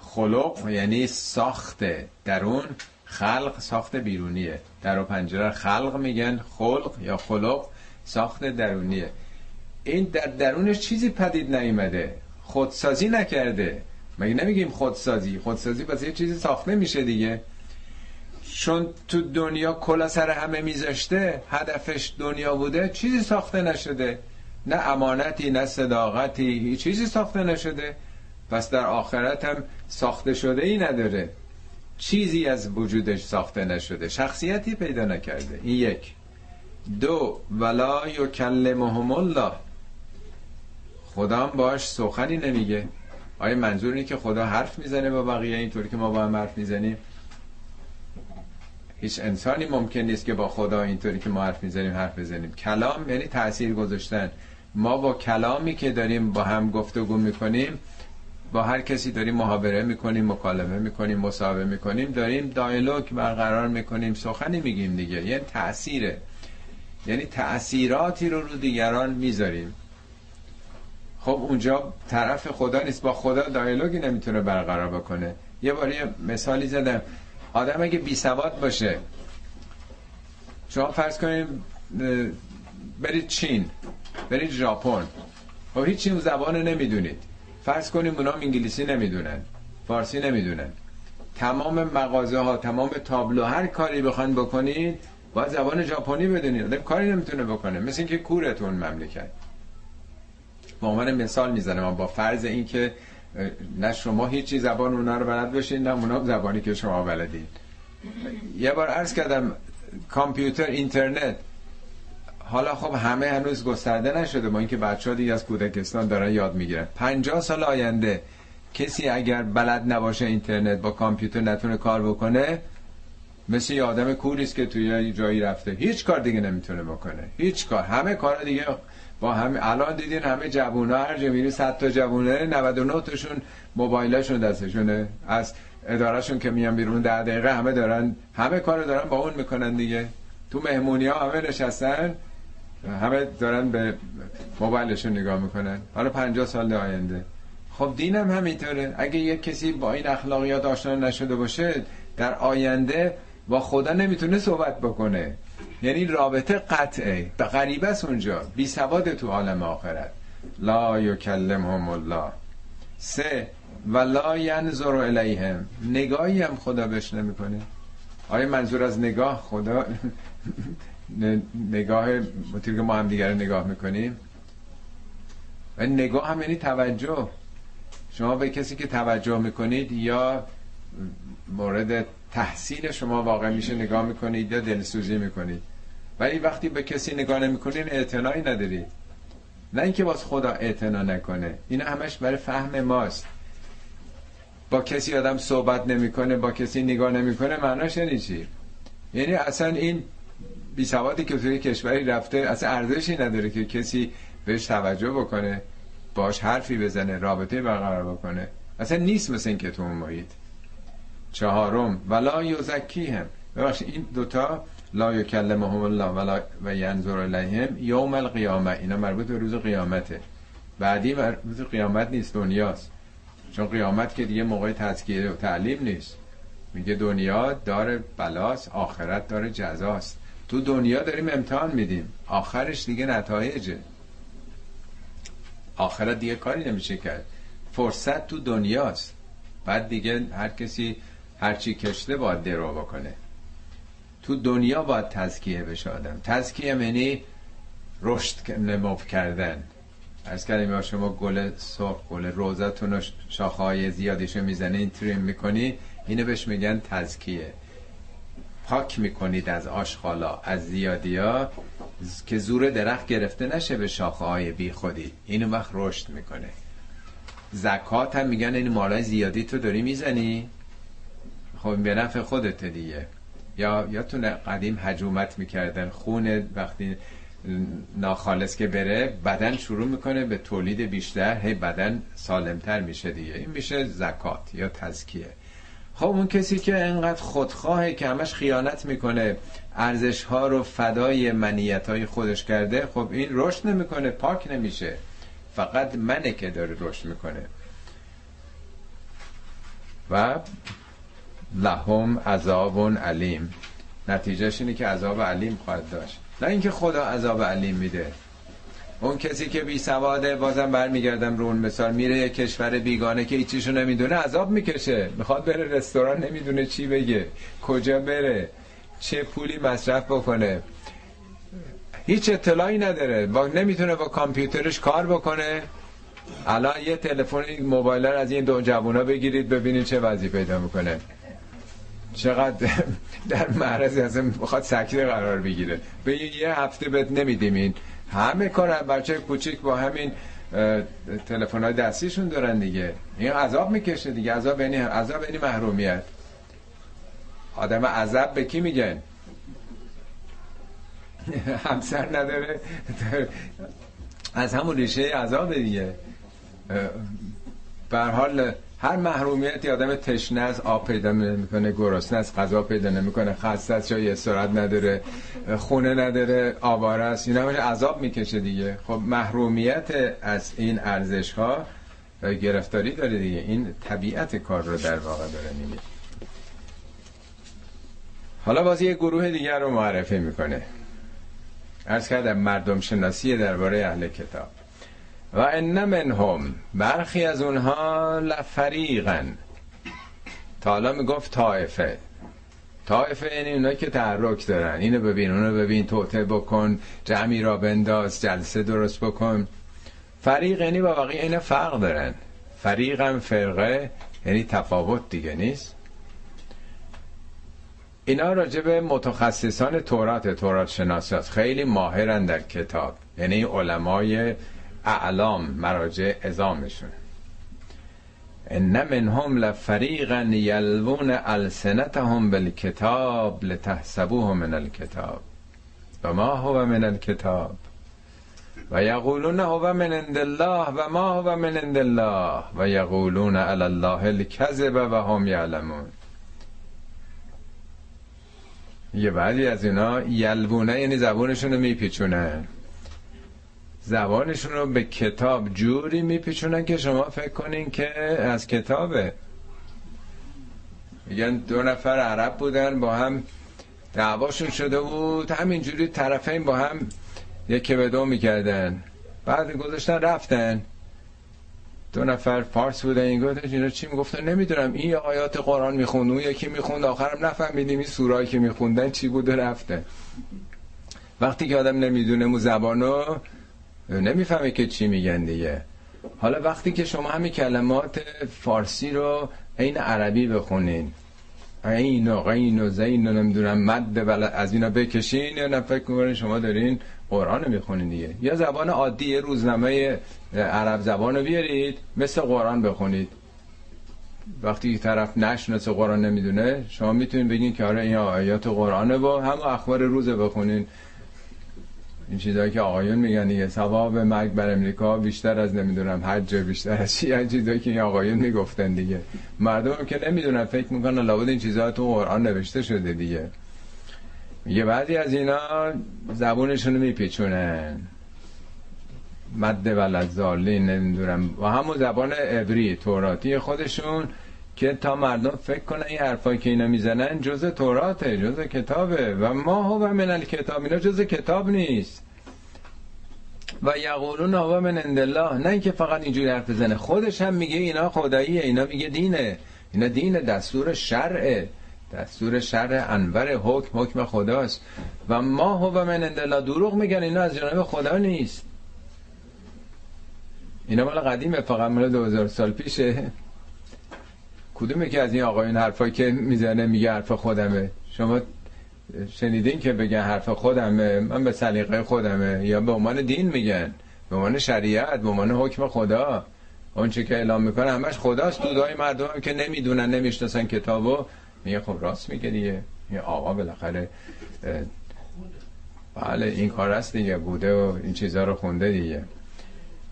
خلق یعنی ساخت درون خلق ساخت بیرونیه. در و پنجره خلق میگن خلق یا خلق ساخت درونیه. این در درونش چیزی پدید نیامده. خودسازی نکرده. مگه نمیگیم خودسازی؟ خودسازی پس یه چیزی ساخته میشه دیگه. چون تو دنیا کلا سر همه میذاشته هدفش دنیا بوده چیزی ساخته نشده. نه امانتی نه صداقتی هیچ چیزی ساخته نشده. پس در آخرت هم ساخته شده ای نداره. چیزی از وجودش ساخته نشده. شخصیتی پیدا نکرده. این یک. دو. ولا یکلمهم الله. خدا هم باش سخنی نمیگه. آیا منظور اینه که خدا حرف می‌زنه با بقیه؟ اینطوری که ما با هم حرف می‌زنیم؟ هیچ انسانی ممکن نیست که با خدا اینطوری که ما حرف می‌زنیم حرف بزنیم. کلام یعنی تاثیر گذاشتن. ما با کلامی که داریم با هم گفتگو می‌کنیم با هر کسی داریم محاوره می‌کنیم مکالمه می‌کنیم مصاحبه می‌کنیم داریم دایلوگ برقرار می‌کنیم سخنی میگیم دیگه. یعنی تأثیره. یعنی تأثیراتی رو رو دیگران می‌ذاریم. خب اونجا طرف خدا نیست با خدا دایلوگی نمی‌تونه برقرار بکنه. یه بار یه مثالی زدم. آدم اگه بی سواد باشه شما فرض کنیم برید چین برید ژاپن. خب هیچ اون زبان نمی‌دونید. فرض کنیم اونا انگلیسی نمی‌دونن فارسی نمی‌دونن. تمام مغازه ها تمام تابلو هر کاری بخوان بکنید باید زبان ژاپنی بدونید. کاری نمی‌تونه بکنه. مثل اینکه کورتون مملکت. به عنوان مثال می‌زنم با فرض اینکه نه شما هیچی زبان اونا رو بلد باشین نه اونا زبانی که شما بلدین. یه بار عرض کردم کامپیوتر اینترنت. حالا خب همه هنوز گسترده نشده با اینکه بچه ها دیگه از کودکستان دارن یاد می‌گیرن. 50 سال آینده کسی اگر بلد نباشه اینترنت با کامپیوتر نتونه کار بکنه مثل یه آدم کوریست که توی جایی رفته. هیچ کار دیگه نمی‌تونه بکنه. هیچ کار. همه کار دیگه با همه الان دیدین همه جوونا هر جا میری 100 تا جوونه 99 تاشون موبایلشون دستشونه. از ادارهشون که میان بیرون در دقیقه همه دارن همه کار دارن با اون می‌کنن دیگه. تو مهمونی ها همه نشستن همه دارن به موبایلشون نگاه می‌کنن. حالا 50 سال آینده. خب دینم همینطوره. اگه یک کسی با این اخلاقیات آشنا نشده باشه در آینده با خدا نمی‌تونه صحبت بکنه. یعنی رابطه قطعه. به غریبه است اونجا. بی سواد تو عالم آخرت. لا یکلمهم الله. سه. و لا ینظر الیهم. نگاهی هم خدا بهش نمی‌کنه. آیا منظور از نگاه خدا؟ (laughs) نگاه مطیر که ما هم دیگر نگاه می‌کنیم؟ و نگاه هم یعنی توجه. شما به کسی که توجه می‌کنید یا مورد تحصیل شما واقع میشه نگاه می‌کنید یا دلسوزی می‌کنید. ولی وقتی به کسی نگاه نمی‌کنین اعتنایی ندارید نه اینکه باز خدا اعتنا نکنه. این همش برای فهم ماست. با کسی آدم صحبت نمی‌کنه با کسی نگاه نمی‌کنه معناش یعنی چی؟ یعنی اصلا این بی سوادی که توی کشوری رفته اصلا ارزشی نداره که کسی بهش توجه بکنه باش حرفی بزنه رابطه برقرار بکنه. اصلا نیست مثل این که تو محیط. چهارم. ولا یزکی هم ببخشید این دوتا لا یکلمهم الله ولا و ینظر الیهم یوم القیامه. اینا مربوط به روز قیامته. بعدی روز قیامت نیست دنیاست. چون قیامت که دیگه موقع تذکیه و تعلیم نیست. میگه دنیا داره بلاس آخرت داره جزاست. تو دنیا داریم امتحان میدیم. آخرش دیگه نتایجه. آخرت دیگه کاری نمیشه کرد. فرصت تو دنیاست. بعد دیگه هر کسی هرچی کشته باید درو بکنه. تو دنیا باید تزکیه بشه آدم. تزکیه یعنی رشد نموف کردن. از کردیم شما گل سرخ گل روزتون و شاخهای زیادیشو این تریم می‌کنی اینو بهش میگن تزکیه. پاک می‌کنید از آشخالا از زیادی ها که زور درخت گرفته نشه به شاخه های بی خودی اینو وقت رشد می‌کنه. زکات هم میگن این مالای زیادی تو داری می‌زنی. خب به نفع خودت دیگه. یا یادتونه قدیم حجومت می‌کردن. خون وقتی ناخالص که بره بدن شروع می‌کنه به تولید بیشتر. هی بدن سالمتر میشه دیگه. این میشه زکات یا تزکیه. خب اون کسی که انقدر خودخواهه که همش خیانت می‌کنه ارزش ها رو فدای منیت های خودش کرده خب این رشد نمی‌کنه پاک نمیشه. فقط منه که داره رشد می‌کنه. و لهم عذاب علیم. نتیجهش اینه که عذاب علیم خواهد داشت. نه اینکه خدا عذاب علیم میده. اون کسی که بی سواده بازم برمیگردم رو اون مثال میره یه کشور بیگانه که هیچیشو نمی‌دونه عذاب می‌کشه. می‌خواد بره رستوران نمی‌دونه چی بگه کجا بره چه پولی مصرف بکنه. هیچ اطلاعی نداره. با نمی‌تونه با کامپیوترش کار بکنه. الان یه تلفن موبایل از این دو جوونا بگیرید ببینید چه وضعی پیدا می‌کنه. چقدر در معرض از بخواد سکته قرار بگیره. به یه هفته بهت نمیدیم این. همه کار بچه کوچیک با همین تلفن های دستیشون دارن دیگه. این عذاب می‌کشه دیگه. عذاب یعنی عذاب یعنی محرومیت. آدم عذاب به کی میگن؟ (laughs) همسر نداره. از همون ریشه عذاب دیگه. بر حال هر محرومیتی آدم تشنه از آب پیدا نمی‌کنه گرسنه از غذا پیدا نمی‌کنه خسته است جای استراحت نداره خونه نداره آواره است اینا همش عذاب می‌کشه دیگه. خب محرومیت از این ارزش ها گرفتاری داره دیگه. این طبیعت کار رو در واقع داره میگه حالا بازی یه گروه دیگر رو معرفی می‌کنه. ارز کردم مردم شناسی درباره اهل کتاب. و ان منهم برخی از اونها لفریقن. تا حالا می‌گفت طائفه. طائفه یعنی اونا که تحرک دارن. اینو ببین اونو ببین توته بکن جمعی را بنداز جلسه درست بکن. فریق یعنی با واقعی این فرق دارن. فریقم فرقه یعنی تفاوت دیگه نیست. اینا راجع به متخصصان تورات تورات شناسات خیلی ماهرن در کتاب. یعنی علمای اعلام مراجع ازامشون ان منهم لفریقا یلوون السنتهم بالکتاب لتحسبوه من الکتاب. و ما هو من الکتاب. و یقولون هو من عند الله. و ما هو من عند الله. و یقولون علی الله الکذب و هم یعلمون. یه بعدی از اینا یلوونه یعنی زبونشون رو میپیچونن. زبانشون رو به کتاب جوری میپیچونن که شما فکر کنین که از کتابه. میگن دو نفر عرب بودن با هم دعواشون شده بود. همینجوری طرفین با هم یکی به دو می‌کردن. بعد گذاشتن رفتن. دو نفر فارس بودن این گفتن اینا چی می‌گفتن؟ نمی‌دونم. این آیات قرآن می‌خوند اون یکی می‌خوند. آخرم نفهمیدیم این سورایی که میخوندن چی بوده رفته وقتی که آدم نمی‌دونه مو زبانو نمی‌فهمه که چی میگن دیگه. حالا وقتی که شما همین کلمات فارسی رو عین عربی بخونین عین و غین و زین و نمی‌دونم مد بل از اینا بکشین یا نه فکر شما دارین قرآن رو می‌خونین دیگه. یا زبان عادی روزنامه عرب زبان رو بیارید مثل قرآن بخونید. وقتی طرف نشناسه قرآن نمی‌دونه شما می‌تونید بگین که آره این آیات قرآنه با هم اخبار روزه بخونین. این چیزایی که آقایون میگن دیگه. ثواب مرگ بر امریکا بیشتر از نمی‌دونم حج بیشتر از چی. چیزایی که این آقایون می‌گفتن دیگه. مردم که نمی‌دونن فکر می‌کنن لابد این چیزها تو قرآن نوشته شده دیگه. میگه بعضی از اینا زبونشون میپیچونن. مد ولزالی نمی‌دونم. و همون زبان عبری توراتی خودشون که تا مردم فکر کنن این حرفایی که اینا می‌زنن جز توراته جز کتابه. و ما هو من الکتاب اینا جز کتاب نیست. و یقولون هو من عند الله. نه اینکه فقط اینجوری حرف بزنه. خودش هم میگه اینا خداییه اینا میگه دینه. اینا دین دستور شرعه. دستور شرع انور حکم حکم خداست. و ما هو من عند الله. دروغ میگن اینا از جانب خدا نیست. اینا مال قدیمه فقط مال 2000 سال پیشه. کدومه که از این آقایون حرفایی که می‌زنه میگه حرف خودمه؟ شما شنیدین که بگن حرف خودمه؟ من به سلیقه خودمه. یا به عنوان دین میگن. به عنوان شریعت به عنوان حکم خدا. اون چه که اعلام می‌کنه همش خداست. دودای مردم هم که نمی‌دونن نمی‌شناسن کتابو. میگه خب راست میگه دیگه. یه آقا بالاخره بله این کار است دیگه. بوده و این چیزها رو خونده دیگه.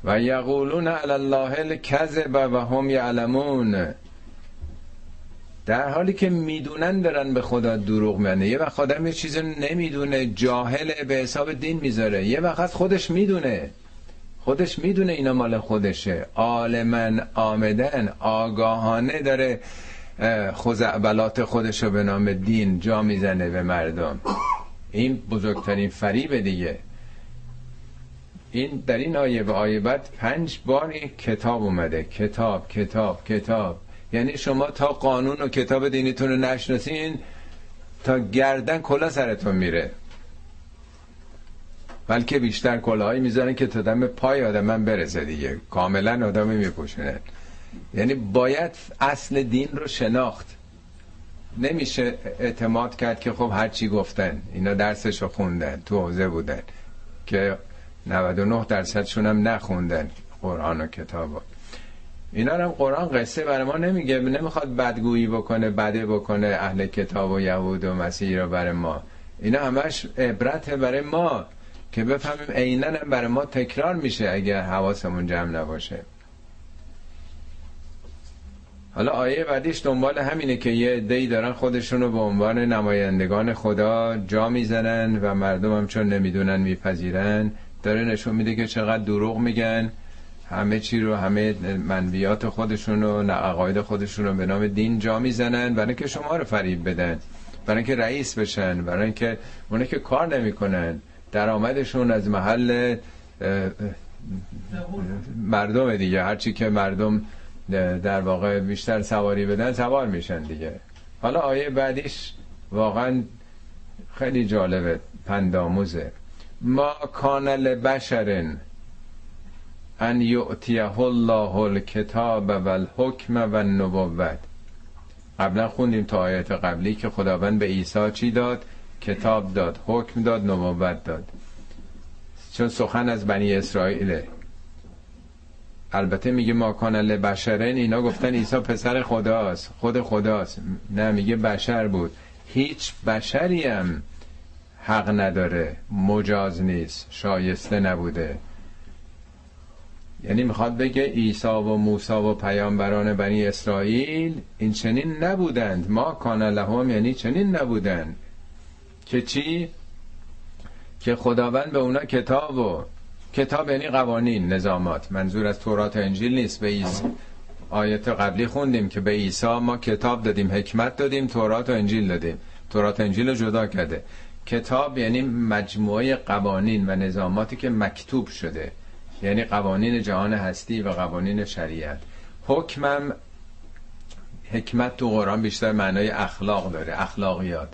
و یقولون علی الله الکذب و هم یعلمون. در حالی که می‌دونن دارن به خدا دروغ میانه یه وقت آدم یه چیز نمی‌دونه جاهل به حساب دین می‌ذاره. یه وقت خودش می‌دونه. خودش می‌دونه اینا مال خودشه. عالمن آمدن آگاهانه داره خزعبلات خودشو به نام دین جا می‌زنه به مردم. این بزرگترین فریب دیگه. این در این آیه و آیه بعد پنج بار کتاب اومده. کتاب کتاب کتاب. یعنی شما تا قانون و کتاب دینیتون رو نشناسین تا گردن کلا سرتون میره. بلکه بیشتر کلاهایی می‌ذارن که تا دم پای آدم من برسه دیگه. کاملا آدم میپوشونه. یعنی باید اصل دین رو شناخت. نمیشه اعتماد کرد که خب هرچی گفتن. اینا درسش رو خوندن تو حوزه بودن. که 99 درصدشون هم نخوندن قرآن و کتاب اینا هم قرآن قصه برای ما نمیگه نمی‌خواد بدگویی بکنه بده بکنه اهل کتاب و یهود و مسیح رو برای ما. اینا همش عبرت برای ما که بفهمیم عینا برای ما تکرار میشه اگر حواسمون جمع نباشه. حالا آیه بعدیش دنبال همینه که یه عده‌ای دارن خودشون رو به عنوان نمایندگان خدا جا می‌زنن و مردم هم چون نمی‌دونن میپذیرن داره نشون میده که چقدر دروغ میگن. همه چی رو همه منویات خودشون و عقاید خودشون رو به نام دین جا می‌زنن برای اینکه شما رو فریب بدن برای اینکه رئیس بشن برای اینکه اونه که کار نمی‌کنن درآمدشون از محل مردم دیگه. هرچی که مردم در واقع بیشتر سواری بدن سوار میشن دیگه. حالا آیه بعدیش واقعا خیلی جالبه پنداموزه ما کانل بشرن ان یعطیه الله الکتاب و الحکم و النبوت قبلا خوندیم تا آیت قبلی که خداوند به عیسی چی داد؟ کتاب داد حکم داد نبوت داد. چون سخن از بنی اسرائیله البته میگه ما کان بشرن اینا گفتن عیسی پسر خداست خود خداست. نه میگه بشر بود. هیچ بشری هم حق نداره مجاز نیست شایسته نبوده. یعنی می‌خواد بگه عیسی و موسی و پیامبران بنی اسرائیل این چنین نبودند. ما کان لهم یعنی چنین نبودند. که چی؟ که خداوند به اونا کتاب و کتاب یعنی قوانین نظامات. منظور از تورات و انجیل نیست. به ایز آیت قبلی خوندیم که به عیسی ما کتاب دادیم حکمت دادیم تورات و انجیل دادیم. تورات و انجیل رو جدا کرده. کتاب یعنی مجموعه قوانین و نظاماتی که مکتوب شده. یعنی قوانین جهان هستی و قوانین شریعت. حکمم حکمت تو قرآن بیشتر معنای اخلاق داره اخلاقیات.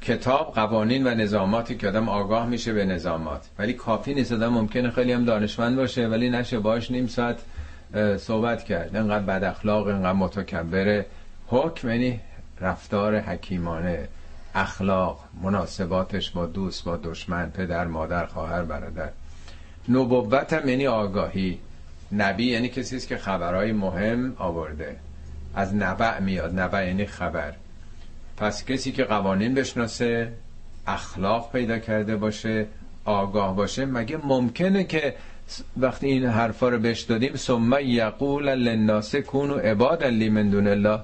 کتاب قوانین و نظاماتی که آدم آگاه میشه به نظامات. ولی کافی نیست آدم ممکنه خیلی هم دانشمند باشه ولی نشه. باش نیم ساعت صحبت کرد. انقدر بد اخلاق انقدر متکبره. حکم یعنی رفتار حکیمانه. اخلاق مناسباتش با دوست با دشمن پدر مادر خواهر برادر. نبوت هم یعنی آگاهی. نبی یعنی کسی که خبرهای مهم آورده. از نبع میاد. نبع یعنی خبر. پس کسی که قوانین بشناسه اخلاق پیدا کرده باشه آگاه باشه مگه ممکنه که وقتی این حرفا رو بهش دادیم ثم یقول للناس کونوا عبادا لی من دون الله.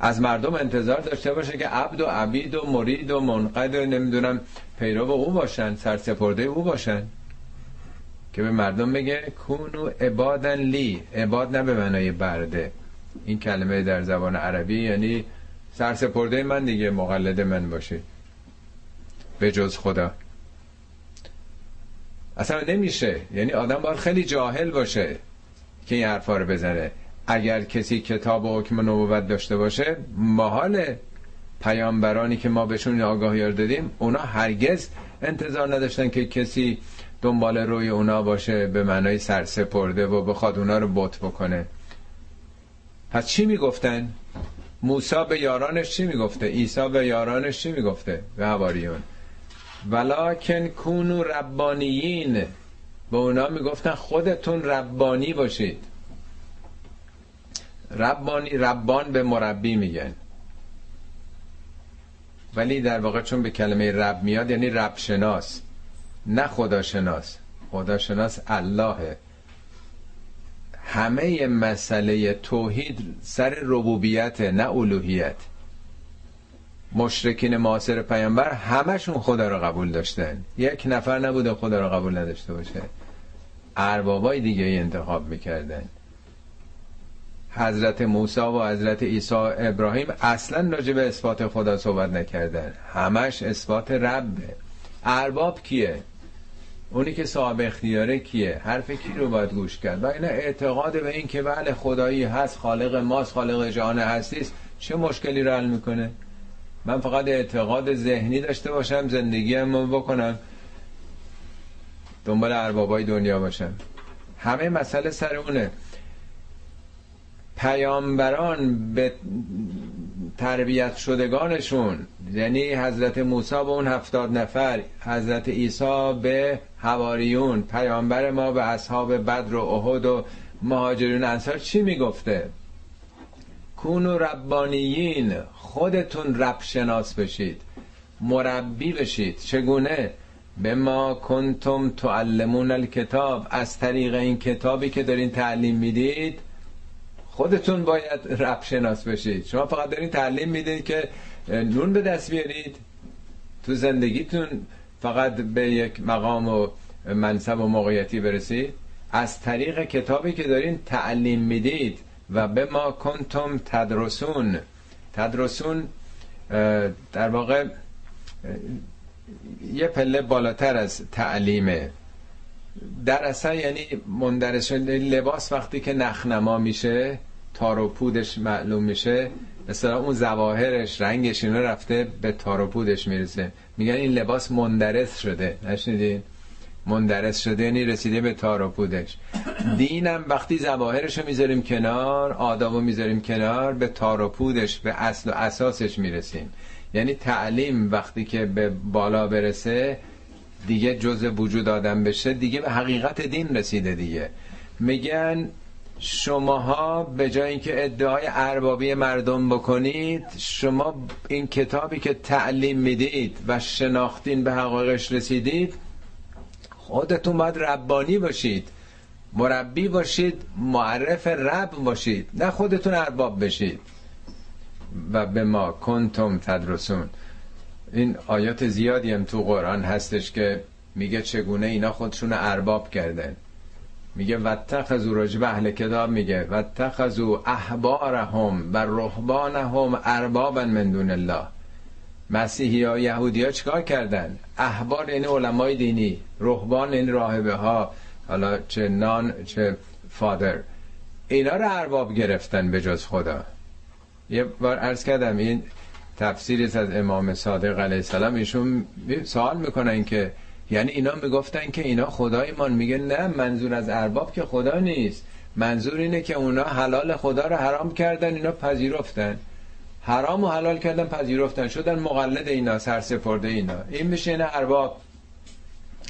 از مردم انتظار داشته باشه که عبد و عبید و مرید و منقد و نمی‌دونم پیرو او باشن سرسپرده او باشن. که به مردم بگه کونو عبادن لی. عباد نه به معنای برده. این کلمه در زبان عربی یعنی سرسپرده من دیگه مقلد من باشه. به جز خدا. اصلا نمیشه. یعنی آدم باید خیلی جاهل باشه که این حرفا رو بزنه. اگر کسی کتاب و حکم نبوت داشته باشه محال پیامبرانی که ما بهشون آگاهی دادیم اونا هرگز انتظار نداشتن که کسی دنبال روی اونا باشه به معنای سرسپرده و بخواد اونا رو بوت بکنه پس چی می‌گفتن؟ موسا به یارانش چی می‌گفته؟ عیسی به یارانش چی می‌گفته؟ به هواریون ولکن کونو ربانیین به اونا می‌گفتن خودتون ربانی باشید ربانی ربان به مربی میگن ولی در واقع چون به کلمه رب میاد یعنی رب شناس نه خداشناس. خداشناس اللهه همه مسئله توحید سر ربوبیت نه الوهیت. مشرکین معاصر پیامبر همشون خدا رو قبول داشتن. یک نفر نبوده خدا رو قبول نداشته باشه. اربابای دیگه انتخاب می‌کردن. حضرت موسی و حضرت عیسی ابراهیم اصلا راجع به اثبات خدا صحبت نکردن. همش اثبات ربه ارباب کیه؟ اونی که صاحب اختیاره کیه؟ حرف کی رو باید گوش کرد؟ و اینا اعتقاد به این که بله خدایی هست خالق ماست خالق جهان هستیست چه مشکلی رو حل می‌کنه؟ من فقط اعتقاد ذهنی داشته باشم زندگی هم بکنم دنبال اربابای دنیا باشم. همه مسئله سر اونه. پیامبران به تربیت شدگانشون یعنی حضرت موسی به اون هفتاد نفر حضرت عیسی به هواریون پیامبر ما به اصحاب بدر و احد و مهاجرین انصار چی می‌گفته؟ کونو ربانیین خودتون رب شناس بشید مربی بشید. چگونه؟ به ما کنتم تعلمون الکتاب. از طریق این کتابی که دارین تعلیم می‌دید خودتون باید رب شناس بشید. شما فقط دارین تعلیم می‌دید که نون به دست بیارید. تو زندگیتون فقط به یک مقام و منصب و موقعیتی برسید. از طریق کتابی که دارین تعلیم می‌دید و به ما کنتم تدرسون. تدرسون در واقع یه پله بالاتر از تعلیمه. در اصل یعنی مندرس لباس وقتی که نخنما میشه تار و پودش معلوم میشه مثلا اون زواهرش رنگش اینا رفته به تار و پودش می‌رسه. میگن این لباس مندرس شده. نشنیدین مندرس شده یعنی رسیده به تار و پودش. دینم وقتی زواهرش رو می‌ذاریم کنار آدابو می‌ذاریم کنار به تار و پودش به اصل و اساسش می‌رسیم. یعنی تعلیم وقتی که به بالا برسه دیگه جز وجود آدم بشه دیگه به حقیقت دین رسیده دیگه. میگن شماها به جای اینکه ادعای اربابی مردم بکنید شما این کتابی که تعلیم می‌دید و شناختین به حقایقش رسیدید خودتون باید ربانی باشید مربی باشید معرف رب باشید نه خودتون ارباب بشید. و به ما کنتم تدرسون. این آیات زیادی هم تو قرآن هستش که میگه چگونه اینا خودشون ارباب کردن. میگه واتخذوا راجب اهل کتاب میگه واتخذوا احبارهم و رهبانهم اربابا من دون الله. مسیحی ها یهودی ها چیکار کردن؟ احبار این یعنی علمای دینی رهبان این یعنی راهبه ها حالا چه نان چه فادر. اینا رو ارباب گرفتن به جز خدا. یه بار عرض کردم این تفسیری از امام صادق علیه السلام. ایشون سوال می‌کنن که یعنی اینا می‌گفتن که اینا خدایمان. میگه نه منظور از ارباب که خدا نیست. منظور اینه که اونا حلال خدا رو حرام کردن اینا پذیرفتن. حرام و حلال کردن پذیرفتن. شدن مقلد اینا سرسپرده اینا. این میشه این ارباب.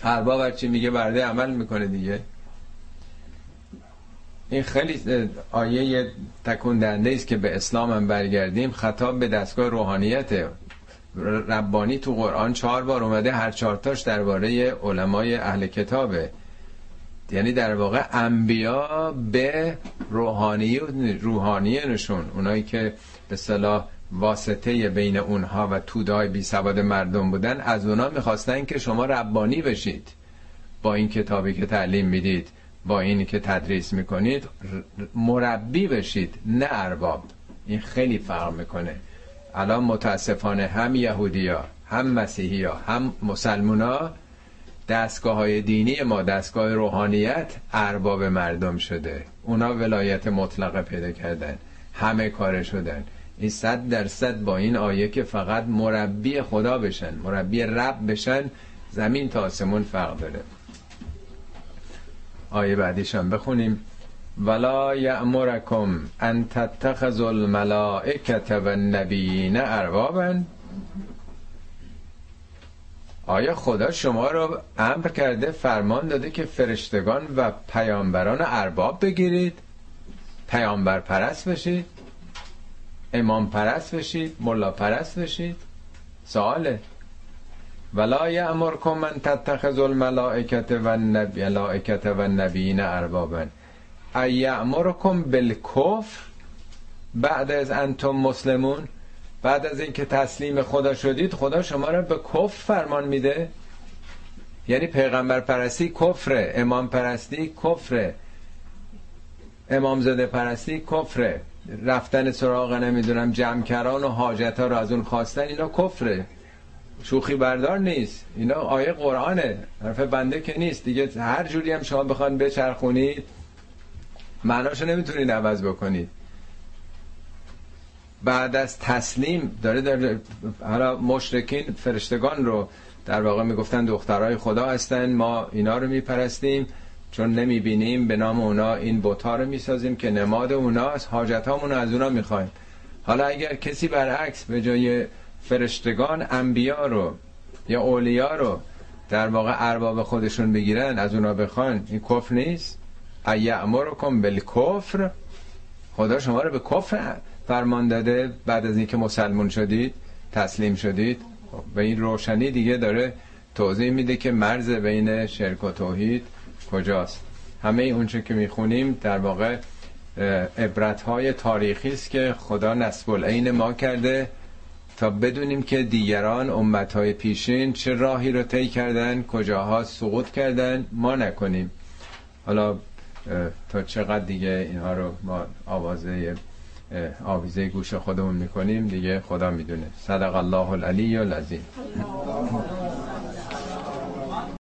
ارباب چی میگه برده عمل می‌کنه دیگه. این خیلی آیه تکون دنده است که به اسلام هم برگردیم. خطاب به دستگاه روحانیت ربانی تو قرآن چهار بار اومده هر چهارتاش درباره علمای اهل کتابه. یعنی در واقع انبیا به روحانی روحانی نشون. اونایی که به صلاح واسطه بین اونها و تودای بی سواد مردم بودن از اونا می‌خواستن که شما ربانی بشید با این کتابی که تعلیم می‌دید. با اینی که تدریس می‌کنید مربی بشید نه ارباب. این خیلی فرق می‌کنه. الان متاسفانه هم یهودیا هم مسیحی ها هم مسلمونا دستگاه های دینی ما دستگاه روحانیت ارباب مردم شده. اونا ولایت مطلقه پیدا کردن. همه کاره شدن. این صد درصد با این آیه که فقط مربی خدا بشن مربی رب بشن زمین تا آسمون فرق داره. آیه بعدیش هم بخونیم. ولا یأمرکم ان تتخذوا الملائکه و النبیین اربابا آیا خدا شما رو امر کرده فرمان داده که فرشتگان و پیامبران ارباب بگیرید؟ پیامبر پرست بشید؟ امام پرست بشید؟ ملا پرست بشید؟ سواله. ولا یأمرکم من تتخذ الملائکه و الملائکه و النبیین اربابا. ایامرکم بالکفر بعد از انتم مسلمون؟ بعد از اینکه تسلیم خدا شدید خدا شما را به کفر فرمان میده. یعنی پیغمبر پرستی کفره امام پرستی کفره. امام زده پرستی کفره. رفتن سراغ نمی‌دونم جمعکران و حاجت ها رو از اون خواستن اینا کفره. شوخی بردار نیست. اینا آیه قرآنه. حرف بنده که نیست. دیگه هر جوری هم شما بخوان بچرخونید معناشو نمی‌تونید عوض بکنید. بعد از تسلیم داره در حالا مشرکین فرشتگان رو در واقع می‌گفتن دخترای خدا هستن ما اینا رو میپرستیم. چون نمی‌بینیم به نام اونا این بوتا رو می‌سازیم که نماد اوناست حاجت رو از اونا می‌خوایم. حالا اگر کسی برعکس به جای فرشتگان انبیا رو یا اولیا رو در واقع ارباب خودشون بگیرن از اونا بخوان. این کفر نیست. ایعمرکم بالکفر. خدا شما رو به کفر فرمان داده بعد از اینکه مسلمون شدید تسلیم شدید. و این روشنی دیگه داره توضیح میده که مرز بین شرک و توحید کجاست. همه اونچه که می‌خونیم در واقع عبرت های تاریخی است که خدا نسب العین ما کرده. تا بدونیم که دیگران امت های پیشین چه راهی رو طی کردن کجاها سقوط کردن ما نکنیم. حالا تا چقدر دیگه اینها رو ما آوازه آویزه گوش خودمون می‌کنیم دیگه خدا می‌دونه. صدق الله العلی و